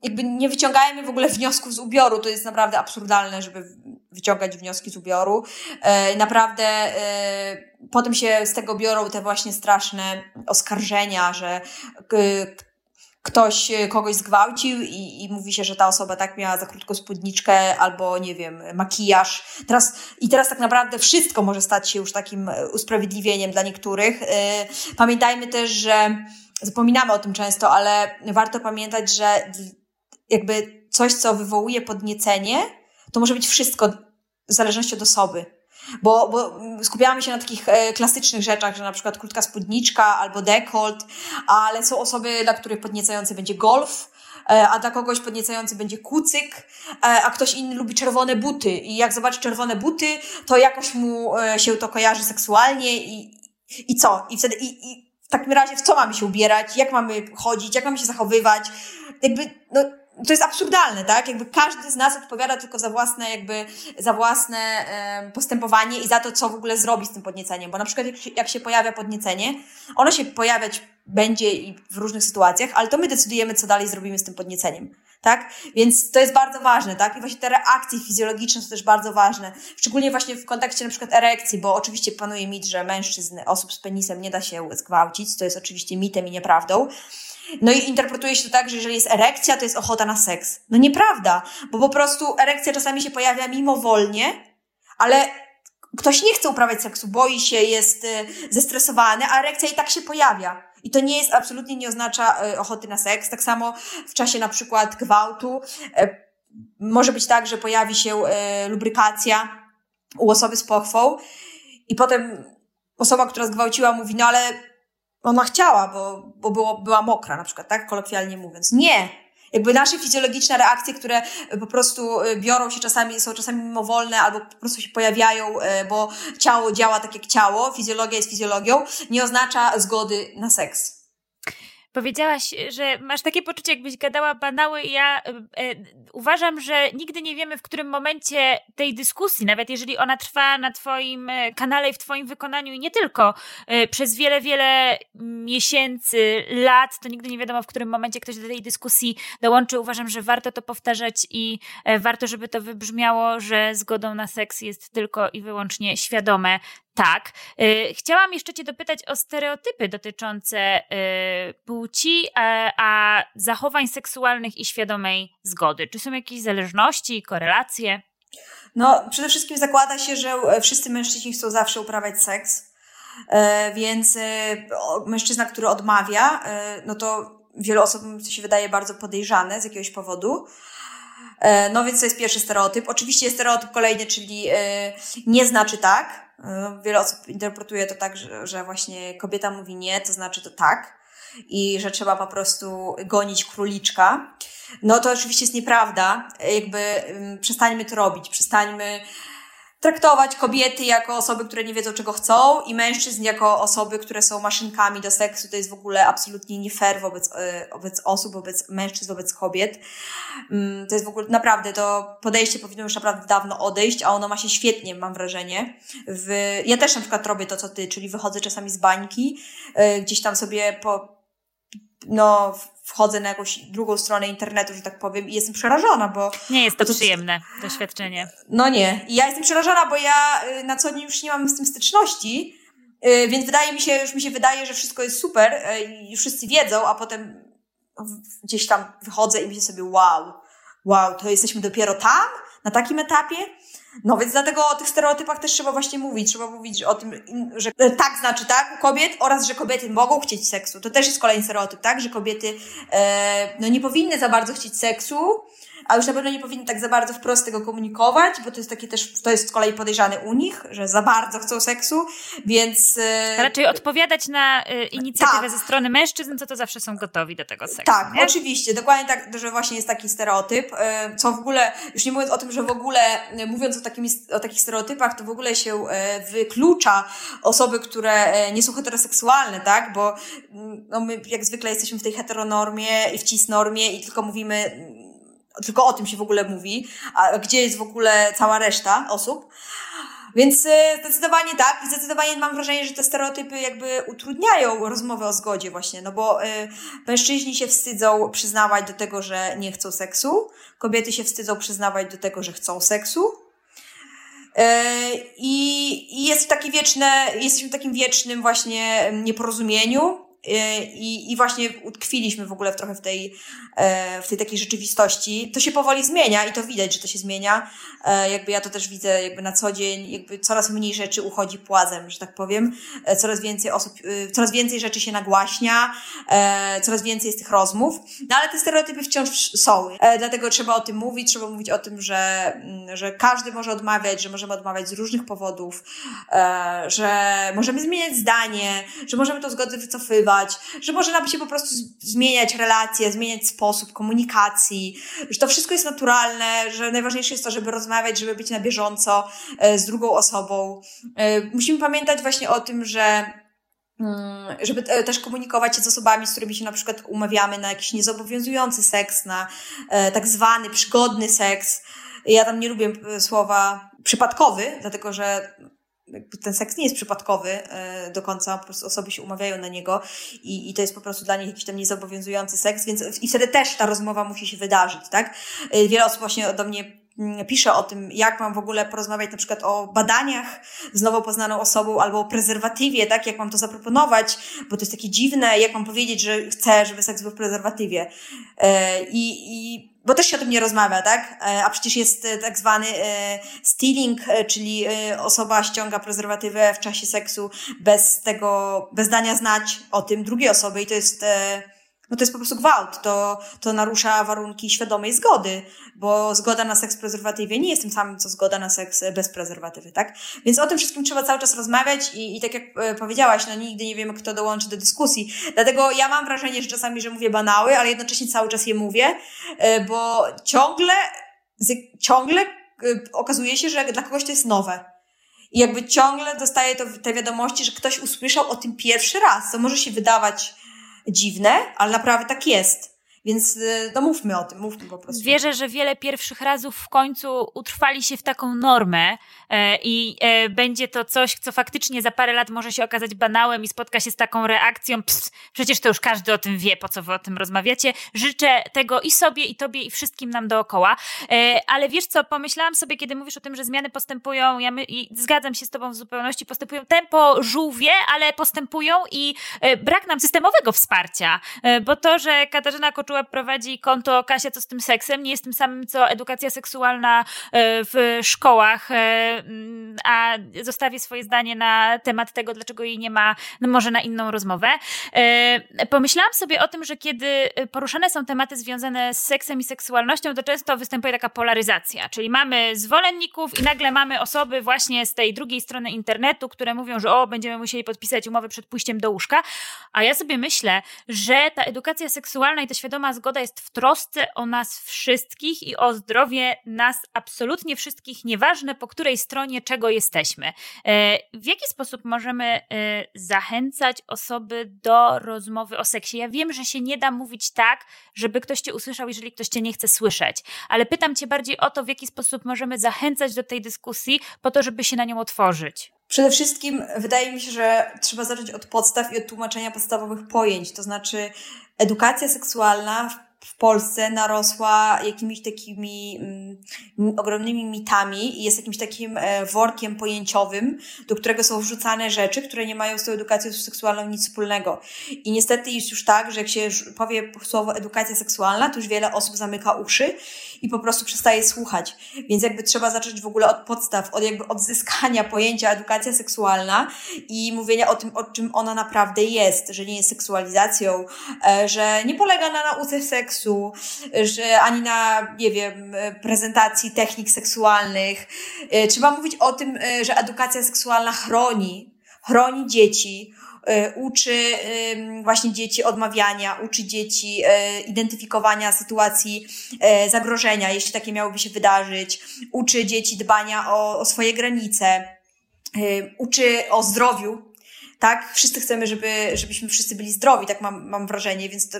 jakby nie wyciągajmy w ogóle wniosków z ubioru, to jest naprawdę absurdalne, żeby wyciągać wnioski z ubioru. E, naprawdę potem się z tego biorą te właśnie straszne oskarżenia, że ktoś e, kogoś zgwałcił i, i mówi się, że ta osoba tak miała za krótką spódniczkę albo, nie wiem, makijaż. Teraz, I teraz tak naprawdę wszystko może stać się już takim e, usprawiedliwieniem dla niektórych. E, pamiętajmy też, że zapominamy o tym często, ale warto pamiętać, że jakby coś, co wywołuje podniecenie, to może być wszystko w zależności od osoby. Bo, bo skupiamy się na takich e, klasycznych rzeczach, że na przykład krótka spódniczka albo dekolt, ale są osoby, dla których podniecający będzie golf, e, a dla kogoś podniecający będzie kucyk, e, a ktoś inny lubi czerwone buty i jak zobaczy czerwone buty, to jakoś mu się to kojarzy seksualnie i, i co? I wtedy, i, i w takim razie w co mamy się ubierać, jak mamy chodzić, jak mamy się zachowywać? Jakby, no, to jest absurdalne, tak? Jakby każdy z nas odpowiada tylko za własne, jakby, za własne postępowanie i za to, co w ogóle zrobi z tym podnieceniem. Bo na przykład, jak się, jak się pojawia podniecenie, ono się pojawiać będzie i w różnych sytuacjach, ale to my decydujemy, co dalej zrobimy z tym podnieceniem. Tak? Więc to jest bardzo ważne, tak? I właśnie te reakcje fizjologiczne są też bardzo ważne. Szczególnie właśnie w kontekście na przykład erekcji, bo oczywiście panuje mit, że mężczyzn, osób z penisem nie da się zgwałcić, to jest oczywiście mitem i nieprawdą. No i interpretuje się to tak, że jeżeli jest erekcja, to jest ochota na seks. No nieprawda, bo po prostu erekcja czasami się pojawia mimowolnie, ale ktoś nie chce uprawiać seksu, boi się, jest y, zestresowany, a erekcja i tak się pojawia. I to nie jest, absolutnie nie oznacza y, ochoty na seks. Tak samo w czasie na przykład gwałtu y, może być tak, że pojawi się lubrykacja u osoby z pochwą i potem osoba, która zgwałciła mówi, no ale ona chciała, bo, bo było, była mokra na przykład, tak? Kolokwialnie mówiąc. Nie! Jakby nasze fizjologiczne reakcje, które po prostu y, biorą się czasami, są czasami mimowolne albo po prostu się pojawiają, y, bo ciało działa tak jak ciało, fizjologia jest fizjologią, nie oznacza zgody na seks. Powiedziałaś, że masz takie poczucie, jakbyś gadała banały. Ja e, e, uważam, że nigdy nie wiemy, w którym momencie tej dyskusji, nawet jeżeli ona trwa na Twoim e, kanale i w Twoim wykonaniu i nie tylko, e, przez wiele, wiele miesięcy, lat, to nigdy nie wiadomo, w którym momencie ktoś do tej dyskusji dołączy. Uważam, że warto to powtarzać i e, warto, żeby to wybrzmiało, że zgodą na seks jest tylko i wyłącznie świadome tak. Y, chciałam jeszcze Cię dopytać o stereotypy dotyczące y, płci, a, a zachowań seksualnych i świadomej zgody. Czy są jakieś zależności, korelacje? No, przede wszystkim zakłada się, że wszyscy mężczyźni chcą zawsze uprawiać seks, e, więc e, mężczyzna, który odmawia, e, no to wielu osobom się wydaje bardzo podejrzane z jakiegoś powodu. No więc to jest pierwszy stereotyp. Oczywiście jest stereotyp kolejny, czyli nie znaczy tak, E, wiele osób interpretuje to tak, że, że właśnie kobieta mówi nie, to znaczy to tak i że trzeba po prostu gonić króliczka. No to oczywiście jest nieprawda. Jakby przestańmy to robić, przestańmy traktować kobiety jako osoby, które nie wiedzą, czego chcą i mężczyzn jako osoby, które są maszynkami do seksu. To jest w ogóle absolutnie nie fair wobec, e, wobec osób, wobec mężczyzn, wobec kobiet. Mm, to jest w ogóle naprawdę, to podejście powinno już naprawdę dawno odejść, a ono ma się świetnie, mam wrażenie. W, ja też na przykład robię to, co ty, czyli wychodzę czasami z bańki, e, gdzieś tam sobie po, no, wchodzę na jakąś drugą stronę internetu, że tak powiem, i jestem przerażona, bo. Nie jest to, to przyjemne doświadczenie. No nie. I ja jestem przerażona, bo ja y, na co dzień już nie mam z tym styczności, y, więc wydaje mi się, już mi się wydaje, że wszystko jest super y, i wszyscy wiedzą, a potem gdzieś tam wychodzę i myślę sobie, wow, wow, to jesteśmy dopiero tam, na takim etapie. No więc dlatego o tych stereotypach też trzeba właśnie mówić. Trzeba mówić o tym, że tak znaczy tak u kobiet oraz, że kobiety mogą chcieć seksu. To też jest kolejny stereotyp, tak? Że kobiety e, no nie powinny za bardzo chcieć seksu, a już na pewno nie powinny tak za bardzo wprost tego komunikować, bo to jest takie też, to jest z kolei podejrzane u nich, że za bardzo chcą seksu, więc... E, Raczej odpowiadać na e, inicjatywę tak. ze strony mężczyzn, co to zawsze są gotowi do tego seksu. Tak, nie? oczywiście, dokładnie tak, że właśnie jest taki stereotyp, e, co w ogóle, już nie mówiąc o tym, że w ogóle, mówiąc o, takimi, o takich stereotypach, to w ogóle się wyklucza osoby, które nie są heteroseksualne, tak, bo mm, no my jak zwykle jesteśmy w tej heteronormie i w cisnormie i tylko mówimy tylko o tym się w ogóle mówi, a gdzie jest w ogóle cała reszta osób. Więc e, zdecydowanie tak, i zdecydowanie mam wrażenie, że te stereotypy jakby utrudniają rozmowę o zgodzie właśnie, no bo y, mężczyźni się wstydzą przyznawać do tego, że nie chcą seksu, kobiety się wstydzą przyznawać do tego, że chcą seksu. Y, I, jest takie wieczne, jesteśmy w takim wiecznym właśnie nieporozumieniu, i, I właśnie utkwiliśmy w ogóle trochę w tej, e, w tej takiej rzeczywistości. To się powoli zmienia i to widać, że to się zmienia. E, jakby ja to też widzę jakby na co dzień, jakby coraz mniej rzeczy uchodzi płazem, że tak powiem. E, coraz więcej osób, coraz więcej rzeczy się nagłaśnia, coraz więcej jest tych rozmów. No ale te stereotypy wciąż są. Dlatego trzeba o tym mówić, trzeba mówić o tym, że, mm, że każdy może odmawiać, że możemy odmawiać z różnych powodów, że możemy zmieniać zdanie, że możemy to zgodę wycofywać, że może nam się po prostu zmieniać relacje, zmieniać sposób komunikacji, że to wszystko jest naturalne, że najważniejsze jest to, żeby rozmawiać, żeby być na bieżąco e, z drugą osobą. E, musimy pamiętać właśnie o tym, że mm, żeby e, też komunikować się z osobami, z którymi się na przykład umawiamy na jakiś niezobowiązujący seks, na tak zwany przygodny seks. Ja tam nie lubię słowa przypadkowy, dlatego że ten seks nie jest przypadkowy e, do końca, po prostu osoby się umawiają na niego i, i to jest po prostu dla nich jakiś tam niezobowiązujący seks, więc i wtedy też ta rozmowa musi się wydarzyć, tak? E, wiele osób właśnie do mnie pisze o tym, jak mam w ogóle porozmawiać na przykład o badaniach z nowo poznaną osobą albo o prezerwatywie, tak? Jak mam to zaproponować, bo to jest takie dziwne, jak mam powiedzieć, że chcę, żeby seks był w prezerwatywie. E, I, i bo też się o tym nie rozmawia, tak? E, a przecież jest e, tak zwany stealing, czyli osoba ściąga prezerwatywę w czasie seksu bez tego, bez dania znać o tym drugiej osoby i to jest no to jest po prostu gwałt, to, to narusza warunki świadomej zgody, bo zgoda na seks w prezerwatywie nie jest tym samym, co zgoda na seks bez prezerwatywy, tak? Więc o tym wszystkim trzeba cały czas rozmawiać i, i tak jak e, powiedziałaś, no nigdy nie wiemy, kto dołączy do dyskusji. Dlatego ja mam wrażenie, że czasami, że mówię banały, ale jednocześnie cały czas je mówię, e, bo ciągle, ciągle e, okazuje się, że dla kogoś to jest nowe. I jakby ciągle dostaję te wiadomości, że ktoś usłyszał o tym pierwszy raz, co może się wydawać dziwne, ale naprawdę tak jest. Więc y, no mówmy o tym, mówmy po prostu. Wierzę, że wiele pierwszych razów w końcu utrwali się w taką normę e, i e, będzie to coś, co faktycznie za parę lat może się okazać banałem i spotka się z taką reakcją, Pst, przecież to już każdy o tym wie, po co wy o tym rozmawiacie. Życzę tego i sobie, i tobie, i wszystkim nam dookoła. E, ale wiesz co, pomyślałam sobie, kiedy mówisz o tym, że zmiany postępują, ja my, i zgadzam się z tobą w zupełności, postępują tempo żółwie, ale postępują i brak nam systemowego wsparcia, bo to, że Katarzyna Koczuła prowadzi konto Kasia, co z tym seksem, nie jest tym samym, co edukacja seksualna e, w szkołach, e, mm, a zostawię swoje zdanie na temat tego, dlaczego jej nie ma, no może na inną rozmowę. E, pomyślałam sobie o tym, że kiedy poruszane są tematy związane z seksem i seksualnością, to często występuje taka polaryzacja, czyli mamy zwolenników i nagle mamy osoby właśnie z tej drugiej strony internetu, które mówią, że o, będziemy musieli podpisać umowę przed pójściem do łóżka, a ja sobie myślę, że ta edukacja seksualna i ta świadomość świadoma zgoda jest w trosce o nas wszystkich i o zdrowie nas absolutnie wszystkich, nieważne po której stronie czego jesteśmy. E, w jaki sposób możemy e, zachęcać osoby do rozmowy o seksie? Ja wiem, że się nie da mówić tak, żeby ktoś cię usłyszał, jeżeli ktoś cię nie chce słyszeć, ale pytam cię bardziej o to, w jaki sposób możemy zachęcać do tej dyskusji, po to, żeby się na nią otworzyć. Przede wszystkim wydaje mi się, że trzeba zacząć od podstaw i od tłumaczenia podstawowych pojęć. To znaczy, edukacja seksualna w Polsce narosła jakimiś takimi mm, ogromnymi mitami i jest jakimś takim e, workiem pojęciowym, do którego są wrzucane rzeczy, które nie mają z tą edukacją seksualną nic wspólnego. I niestety jest już tak, że jak się powie słowo edukacja seksualna, to już wiele osób zamyka uszy i po prostu przestaje słuchać. Więc jakby trzeba zacząć w ogóle od podstaw, od jakby odzyskania pojęcia edukacja seksualna i mówienia o tym, o czym ona naprawdę jest, że nie jest seksualizacją, e, że nie polega na nauce seksu, że ani na, nie wiem, prezentacji technik seksualnych. E, trzeba mówić o tym, że edukacja seksualna chroni, chroni dzieci, uczy właśnie dzieci odmawiania, uczy dzieci identyfikowania sytuacji zagrożenia, jeśli takie miałoby się wydarzyć, uczy dzieci dbania o, o swoje granice, uczy o zdrowiu, tak? Wszyscy chcemy, żeby, żebyśmy wszyscy byli zdrowi, tak mam, mam wrażenie, więc to,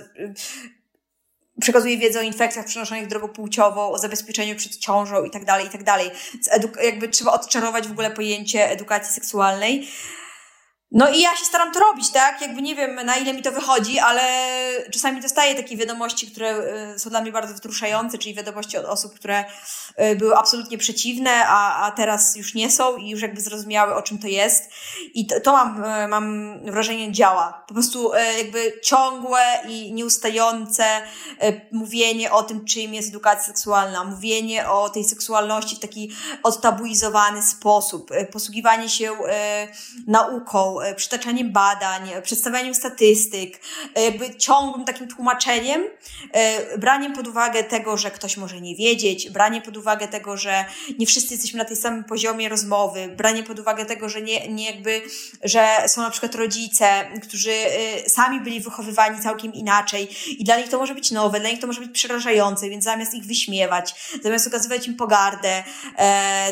przekazuje wiedzę o infekcjach przenoszonych drogą płciową, o zabezpieczeniu przed ciążą i tak dalej, i tak dalej. Jakby trzeba odczarować w ogóle pojęcie edukacji seksualnej. No i ja się staram to robić, tak? Jakby nie wiem, na ile mi to wychodzi, ale czasami dostaję takie wiadomości, które y, są dla mnie bardzo wzruszające, czyli wiadomości od osób, które y, były absolutnie przeciwne, a, a teraz już nie są i już jakby zrozumiały, o czym to jest. I to, to mam, y, mam wrażenie działa. Po prostu jakby ciągłe i nieustające mówienie o tym, czym jest edukacja seksualna, mówienie o tej seksualności w taki odtabuizowany sposób, posługiwanie się nauką, przytaczaniem badań, przedstawianiem statystyk, e, jakby ciągłym takim tłumaczeniem, e, braniem pod uwagę tego, że ktoś może nie wiedzieć, branie pod uwagę tego, że nie wszyscy jesteśmy na tej samym poziomie rozmowy, branie pod uwagę tego, że nie, nie jakby, że są na przykład rodzice, którzy sami byli wychowywani całkiem inaczej i dla nich to może być nowe, dla nich to może być przerażające, więc zamiast ich wyśmiewać, zamiast okazywać im pogardę,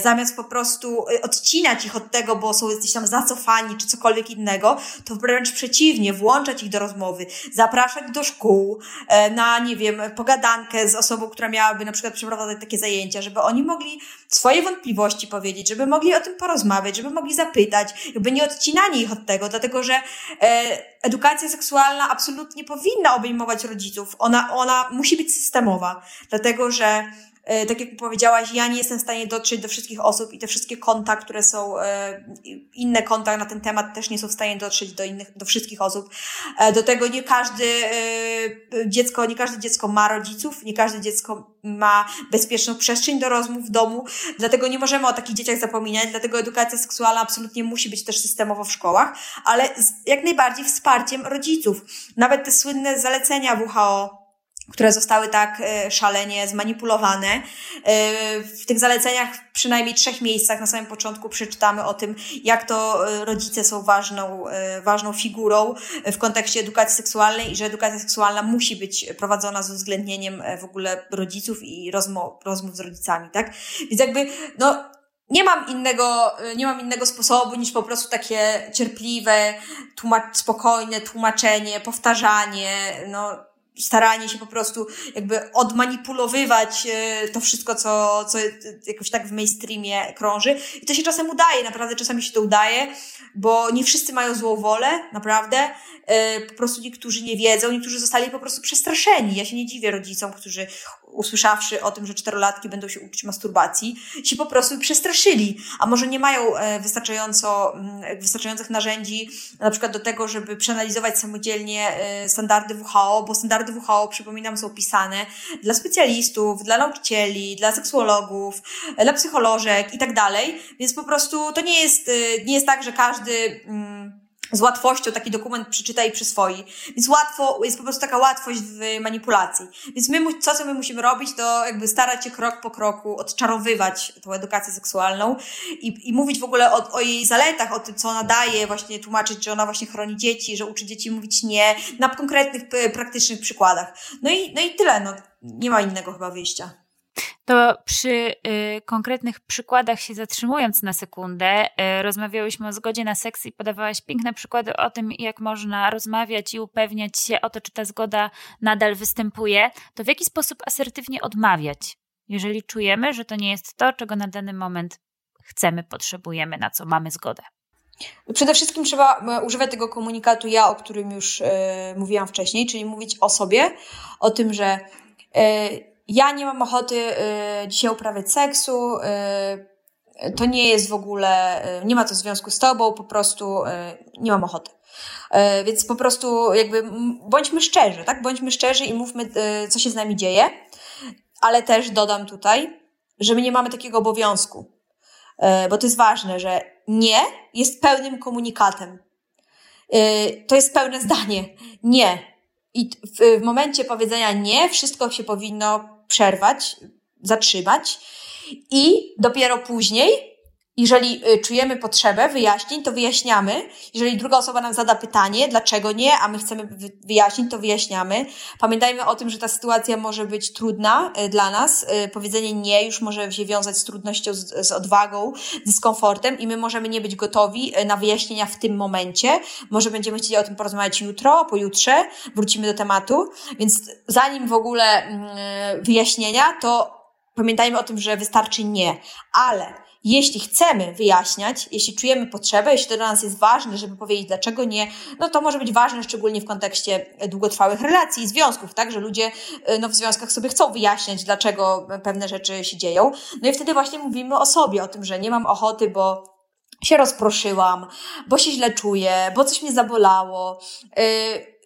zamiast po prostu odcinać ich od tego, bo są gdzieś tam zacofani czy cokolwiek, cokolwiek innego, to wręcz przeciwnie, włączać ich do rozmowy, zapraszać do szkół e, na, nie wiem, pogadankę z osobą, która miałaby na przykład przeprowadzać takie zajęcia, żeby oni mogli swoje wątpliwości powiedzieć, żeby mogli o tym porozmawiać, żeby mogli zapytać, jakby nie odcinanie ich od tego, dlatego że e, edukacja seksualna absolutnie powinna obejmować rodziców. Ona, ona musi być systemowa, dlatego że tak jak powiedziałaś, ja nie jestem w stanie dotrzeć do wszystkich osób i te wszystkie konta, które są, e, inne konta na ten temat też nie są w stanie dotrzeć do innych, do wszystkich osób. E, do tego nie każdy dziecko, nie każde dziecko ma rodziców, nie każde dziecko ma bezpieczną przestrzeń do rozmów w domu, dlatego nie możemy o takich dzieciach zapominać, dlatego edukacja seksualna absolutnie musi być też systemowo w szkołach, ale jak najbardziej wsparciem rodziców. Nawet te słynne zalecenia WHO które zostały tak e, szalenie zmanipulowane. E, w tych zaleceniach w przynajmniej trzech miejscach na samym początku przeczytamy o tym, jak to e, rodzice są ważną, ważną figurą w kontekście edukacji seksualnej i że edukacja seksualna musi być prowadzona z uwzględnieniem w ogóle rodziców i rozmów, rozmów z rodzicami, tak? Więc jakby, no, nie mam innego, nie mam innego sposobu niż po prostu takie cierpliwe, tłumacz, spokojne tłumaczenie, powtarzanie, no, staranie się po prostu jakby odmanipulowywać e, to wszystko, co, co jakoś tak w mainstreamie krąży. I to się czasem udaje, naprawdę czasami się to udaje, bo nie wszyscy mają złą wolę, naprawdę. E, po prostu niektórzy nie wiedzą, niektórzy zostali po prostu przestraszeni. Ja się nie dziwię rodzicom, którzy usłyszawszy o tym, że czterolatki będą się uczyć masturbacji, się po prostu przestraszyli, a może nie mają e, wystarczająco, mm, wystarczających narzędzi na przykład do tego, żeby przeanalizować samodzielnie standardy WHO, bo standardy WHO, przypominam, są pisane dla specjalistów, dla nauczycieli, dla seksuologów, dla psycholożek i tak dalej. Więc po prostu to nie jest, nie jest tak, że każdy, mm, z łatwością taki dokument przeczyta i przyswoi. Więc łatwo, jest po prostu taka łatwość w manipulacji. Więc my, co, co my musimy robić, to jakby starać się krok po kroku odczarowywać tą edukację seksualną i, i mówić w ogóle o, o jej zaletach, o tym, co ona daje, właśnie tłumaczyć, że ona właśnie chroni dzieci, że uczy dzieci mówić nie, na konkretnych, praktycznych przykładach. No i, no i tyle, no. Nie ma innego chyba wyjścia. To przy y, konkretnych przykładach się zatrzymując na sekundę, y, rozmawiałyśmy o zgodzie na seks i podawałaś piękne przykłady o tym, jak można rozmawiać i upewniać się o to, czy ta zgoda nadal występuje. To w jaki sposób asertywnie odmawiać, jeżeli czujemy, że to nie jest to, czego na dany moment chcemy, potrzebujemy, na co mamy zgodę? Przede wszystkim trzeba e, używać tego komunikatu ja, o którym już e, mówiłam wcześniej, czyli mówić o sobie, o tym, że e, ja nie mam ochoty y, dzisiaj uprawiać seksu, y, to nie jest w ogóle, y, nie ma to związku z tobą, po prostu nie mam ochoty. Więc po prostu jakby bądźmy szczerzy, tak? Bądźmy szczerzy i mówmy, co się z nami dzieje, ale też dodam tutaj, że my nie mamy takiego obowiązku, bo to jest ważne, że nie jest pełnym komunikatem. To jest pełne zdanie. Nie. I w momencie powiedzenia nie, wszystko się powinno przerwać, zatrzymać i dopiero później jeżeli y, czujemy potrzebę wyjaśnień, to wyjaśniamy. Jeżeli druga osoba nam zada pytanie, dlaczego nie, a my chcemy wyjaśnić, to wyjaśniamy. Pamiętajmy o tym, że ta sytuacja może być trudna y, dla nas. Y, powiedzenie nie już może się wiązać z trudnością, z, z odwagą, dyskomfortem i my możemy nie być gotowi na wyjaśnienia w tym momencie. Może będziemy chcieli o tym porozmawiać jutro, pojutrze, wrócimy do tematu. Więc zanim w ogóle mm, wyjaśnienia, to pamiętajmy o tym, że wystarczy nie. Ale jeśli chcemy wyjaśniać, jeśli czujemy potrzebę, jeśli to dla nas jest ważne, żeby powiedzieć dlaczego nie, no to może być ważne szczególnie w kontekście długotrwałych relacji i związków, tak, że ludzie e, no, w związkach sobie chcą wyjaśniać, dlaczego pewne rzeczy się dzieją. No i wtedy właśnie mówimy o sobie, o tym, że nie mam ochoty, bo się rozproszyłam, bo się źle czuję, bo coś mnie zabolało. Yy,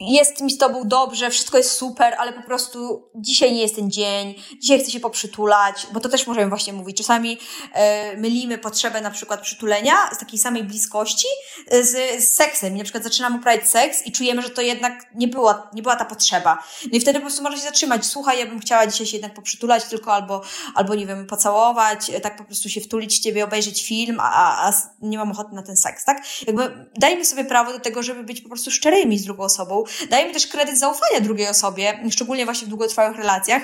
jest mi z tobą dobrze, wszystko jest super, ale po prostu dzisiaj nie jest ten dzień, dzisiaj chcę się poprzytulać, bo to też możemy właśnie mówić. Czasami e, mylimy potrzebę na przykład przytulenia z takiej samej bliskości e, z, z seksem. I na przykład zaczynamy uprawiać seks i czujemy, że to jednak nie była, nie była ta potrzeba. No i wtedy po prostu można się zatrzymać. Słuchaj, ja bym chciała dzisiaj się jednak poprzytulać tylko albo, albo nie wiem, pocałować, e, tak po prostu się wtulić w ciebie, obejrzeć film, a, a nie mam ochoty na ten seks, tak? Jakby dajmy sobie prawo do tego, żeby być po prostu szczerymi z drugą osobą, dajemy też kredyt zaufania drugiej osobie, szczególnie właśnie w długotrwałych relacjach,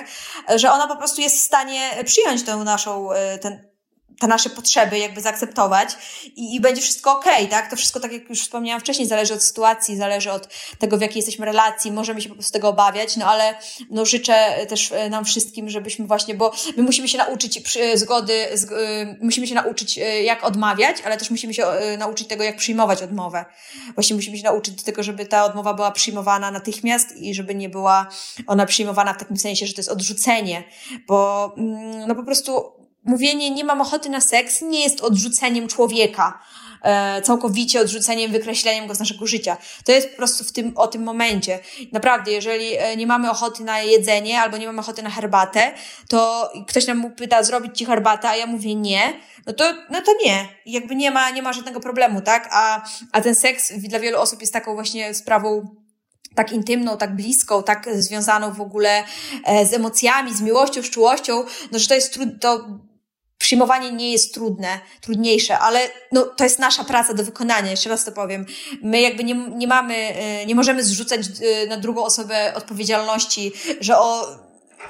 że ona po prostu jest w stanie przyjąć tę naszą, e, ten, te nasze potrzeby jakby zaakceptować i, i będzie wszystko okej, okay, tak? To wszystko, tak jak już wspomniałam wcześniej, zależy od sytuacji, zależy od tego, w jakiej jesteśmy relacji, możemy się po prostu tego obawiać, no ale no życzę też e, nam wszystkim, żebyśmy właśnie, bo my musimy się nauczyć przy, zgody, z, y, musimy się nauczyć y, jak odmawiać, ale też musimy się y, nauczyć tego, jak przyjmować odmowę. Właśnie musimy się nauczyć tego, żeby ta odmowa była przyjmowana natychmiast i żeby nie była ona przyjmowana w takim sensie, że to jest odrzucenie, bo mm, no po prostu mówienie nie mam ochoty na seks nie jest odrzuceniem człowieka, e, całkowicie odrzuceniem, wykreśleniem go z naszego życia. To jest po prostu w tym, o tym momencie. Naprawdę, jeżeli e, nie mamy ochoty na jedzenie albo nie mamy ochoty na herbatę, to ktoś nam pyta zrobić ci herbatę, a ja mówię nie, no to, no to nie. Jakby nie ma, nie ma żadnego problemu, tak? A, a ten seks dla wielu osób jest taką właśnie sprawą tak intymną, tak bliską, tak związaną w ogóle e, z emocjami, z miłością, z czułością, no że to jest trudne, to przyjmowanie nie jest trudne, trudniejsze, ale no, to jest nasza praca do wykonania, jeszcze raz to powiem. My jakby nie, nie mamy, e, nie możemy zrzucać e, na drugą osobę odpowiedzialności, że o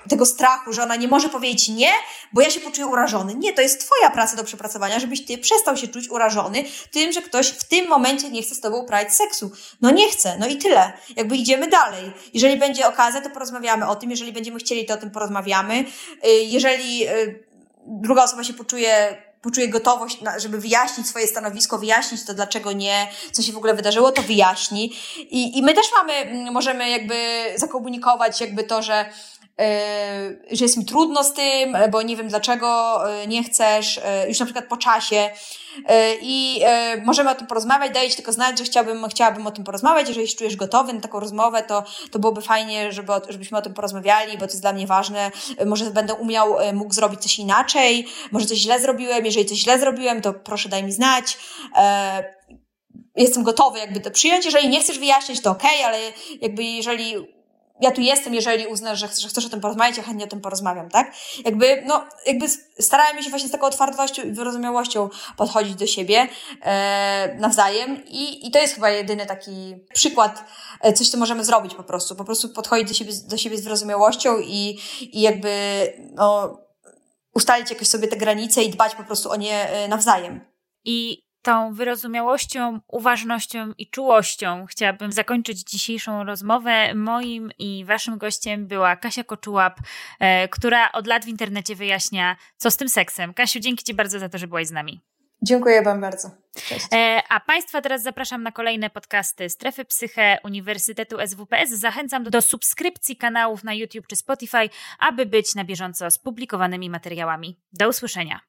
tego strachu, że ona nie może powiedzieć nie, bo ja się poczuję urażony. Nie, to jest twoja praca do przepracowania, żebyś ty przestał się czuć urażony tym, że ktoś w tym momencie nie chce z tobą uprawiać seksu. No nie chce, no i tyle. Jakby idziemy dalej. Jeżeli będzie okazja, to porozmawiamy o tym. Jeżeli będziemy chcieli, to o tym porozmawiamy. Y, jeżeli druga osoba się poczuje, poczuje gotowość, żeby wyjaśnić swoje stanowisko, wyjaśnić to, dlaczego nie, co się w ogóle wydarzyło, to wyjaśni. I, i my też mamy, możemy jakby zakomunikować jakby to, że że jest mi trudno z tym, bo nie wiem dlaczego e, nie chcesz, e, już na przykład po czasie. E, i możemy o tym porozmawiać, daję Ci tylko znać, że chciałabym, chciałabym o tym porozmawiać, jeżeli się czujesz gotowy na taką rozmowę, to, to byłoby fajnie, żeby, żebyśmy o tym porozmawiali, bo to jest dla mnie ważne, może będę umiał, mógł zrobić coś inaczej, może coś źle zrobiłem, jeżeli coś źle zrobiłem, to proszę daj mi znać, jestem gotowy jakby to przyjąć. Jeżeli nie chcesz wyjaśnić, to okay, ale jakby jeżeli ja tu jestem, jeżeli uznasz, że, że chcesz o tym porozmawiać, ja chętnie o tym porozmawiam, tak? Jakby, no, jakby starajmy się właśnie z taką otwartością i wyrozumiałością podchodzić do siebie e, nawzajem i, i to jest chyba jedyny taki przykład, e, coś, co możemy zrobić po prostu. Po prostu podchodzić do siebie, do siebie z wyrozumiałością i, i jakby, no, ustalić jakoś sobie te granice i dbać po prostu o nie e, nawzajem. I tą wyrozumiałością, uważnością i czułością chciałabym zakończyć dzisiejszą rozmowę. Moim i waszym gościem była Kasia Koczułap, e, która od lat w internecie wyjaśnia, co z tym seksem. Kasiu, dzięki Ci bardzo za to, że byłaś z nami. Dziękuję Wam bardzo. Cześć. E, a Państwa teraz zapraszam na kolejne podcasty Strefy Psyche Uniwersytetu SWPS. Zachęcam do, do subskrypcji kanałów na YouTube czy Spotify, aby być na bieżąco z publikowanymi materiałami. Do usłyszenia.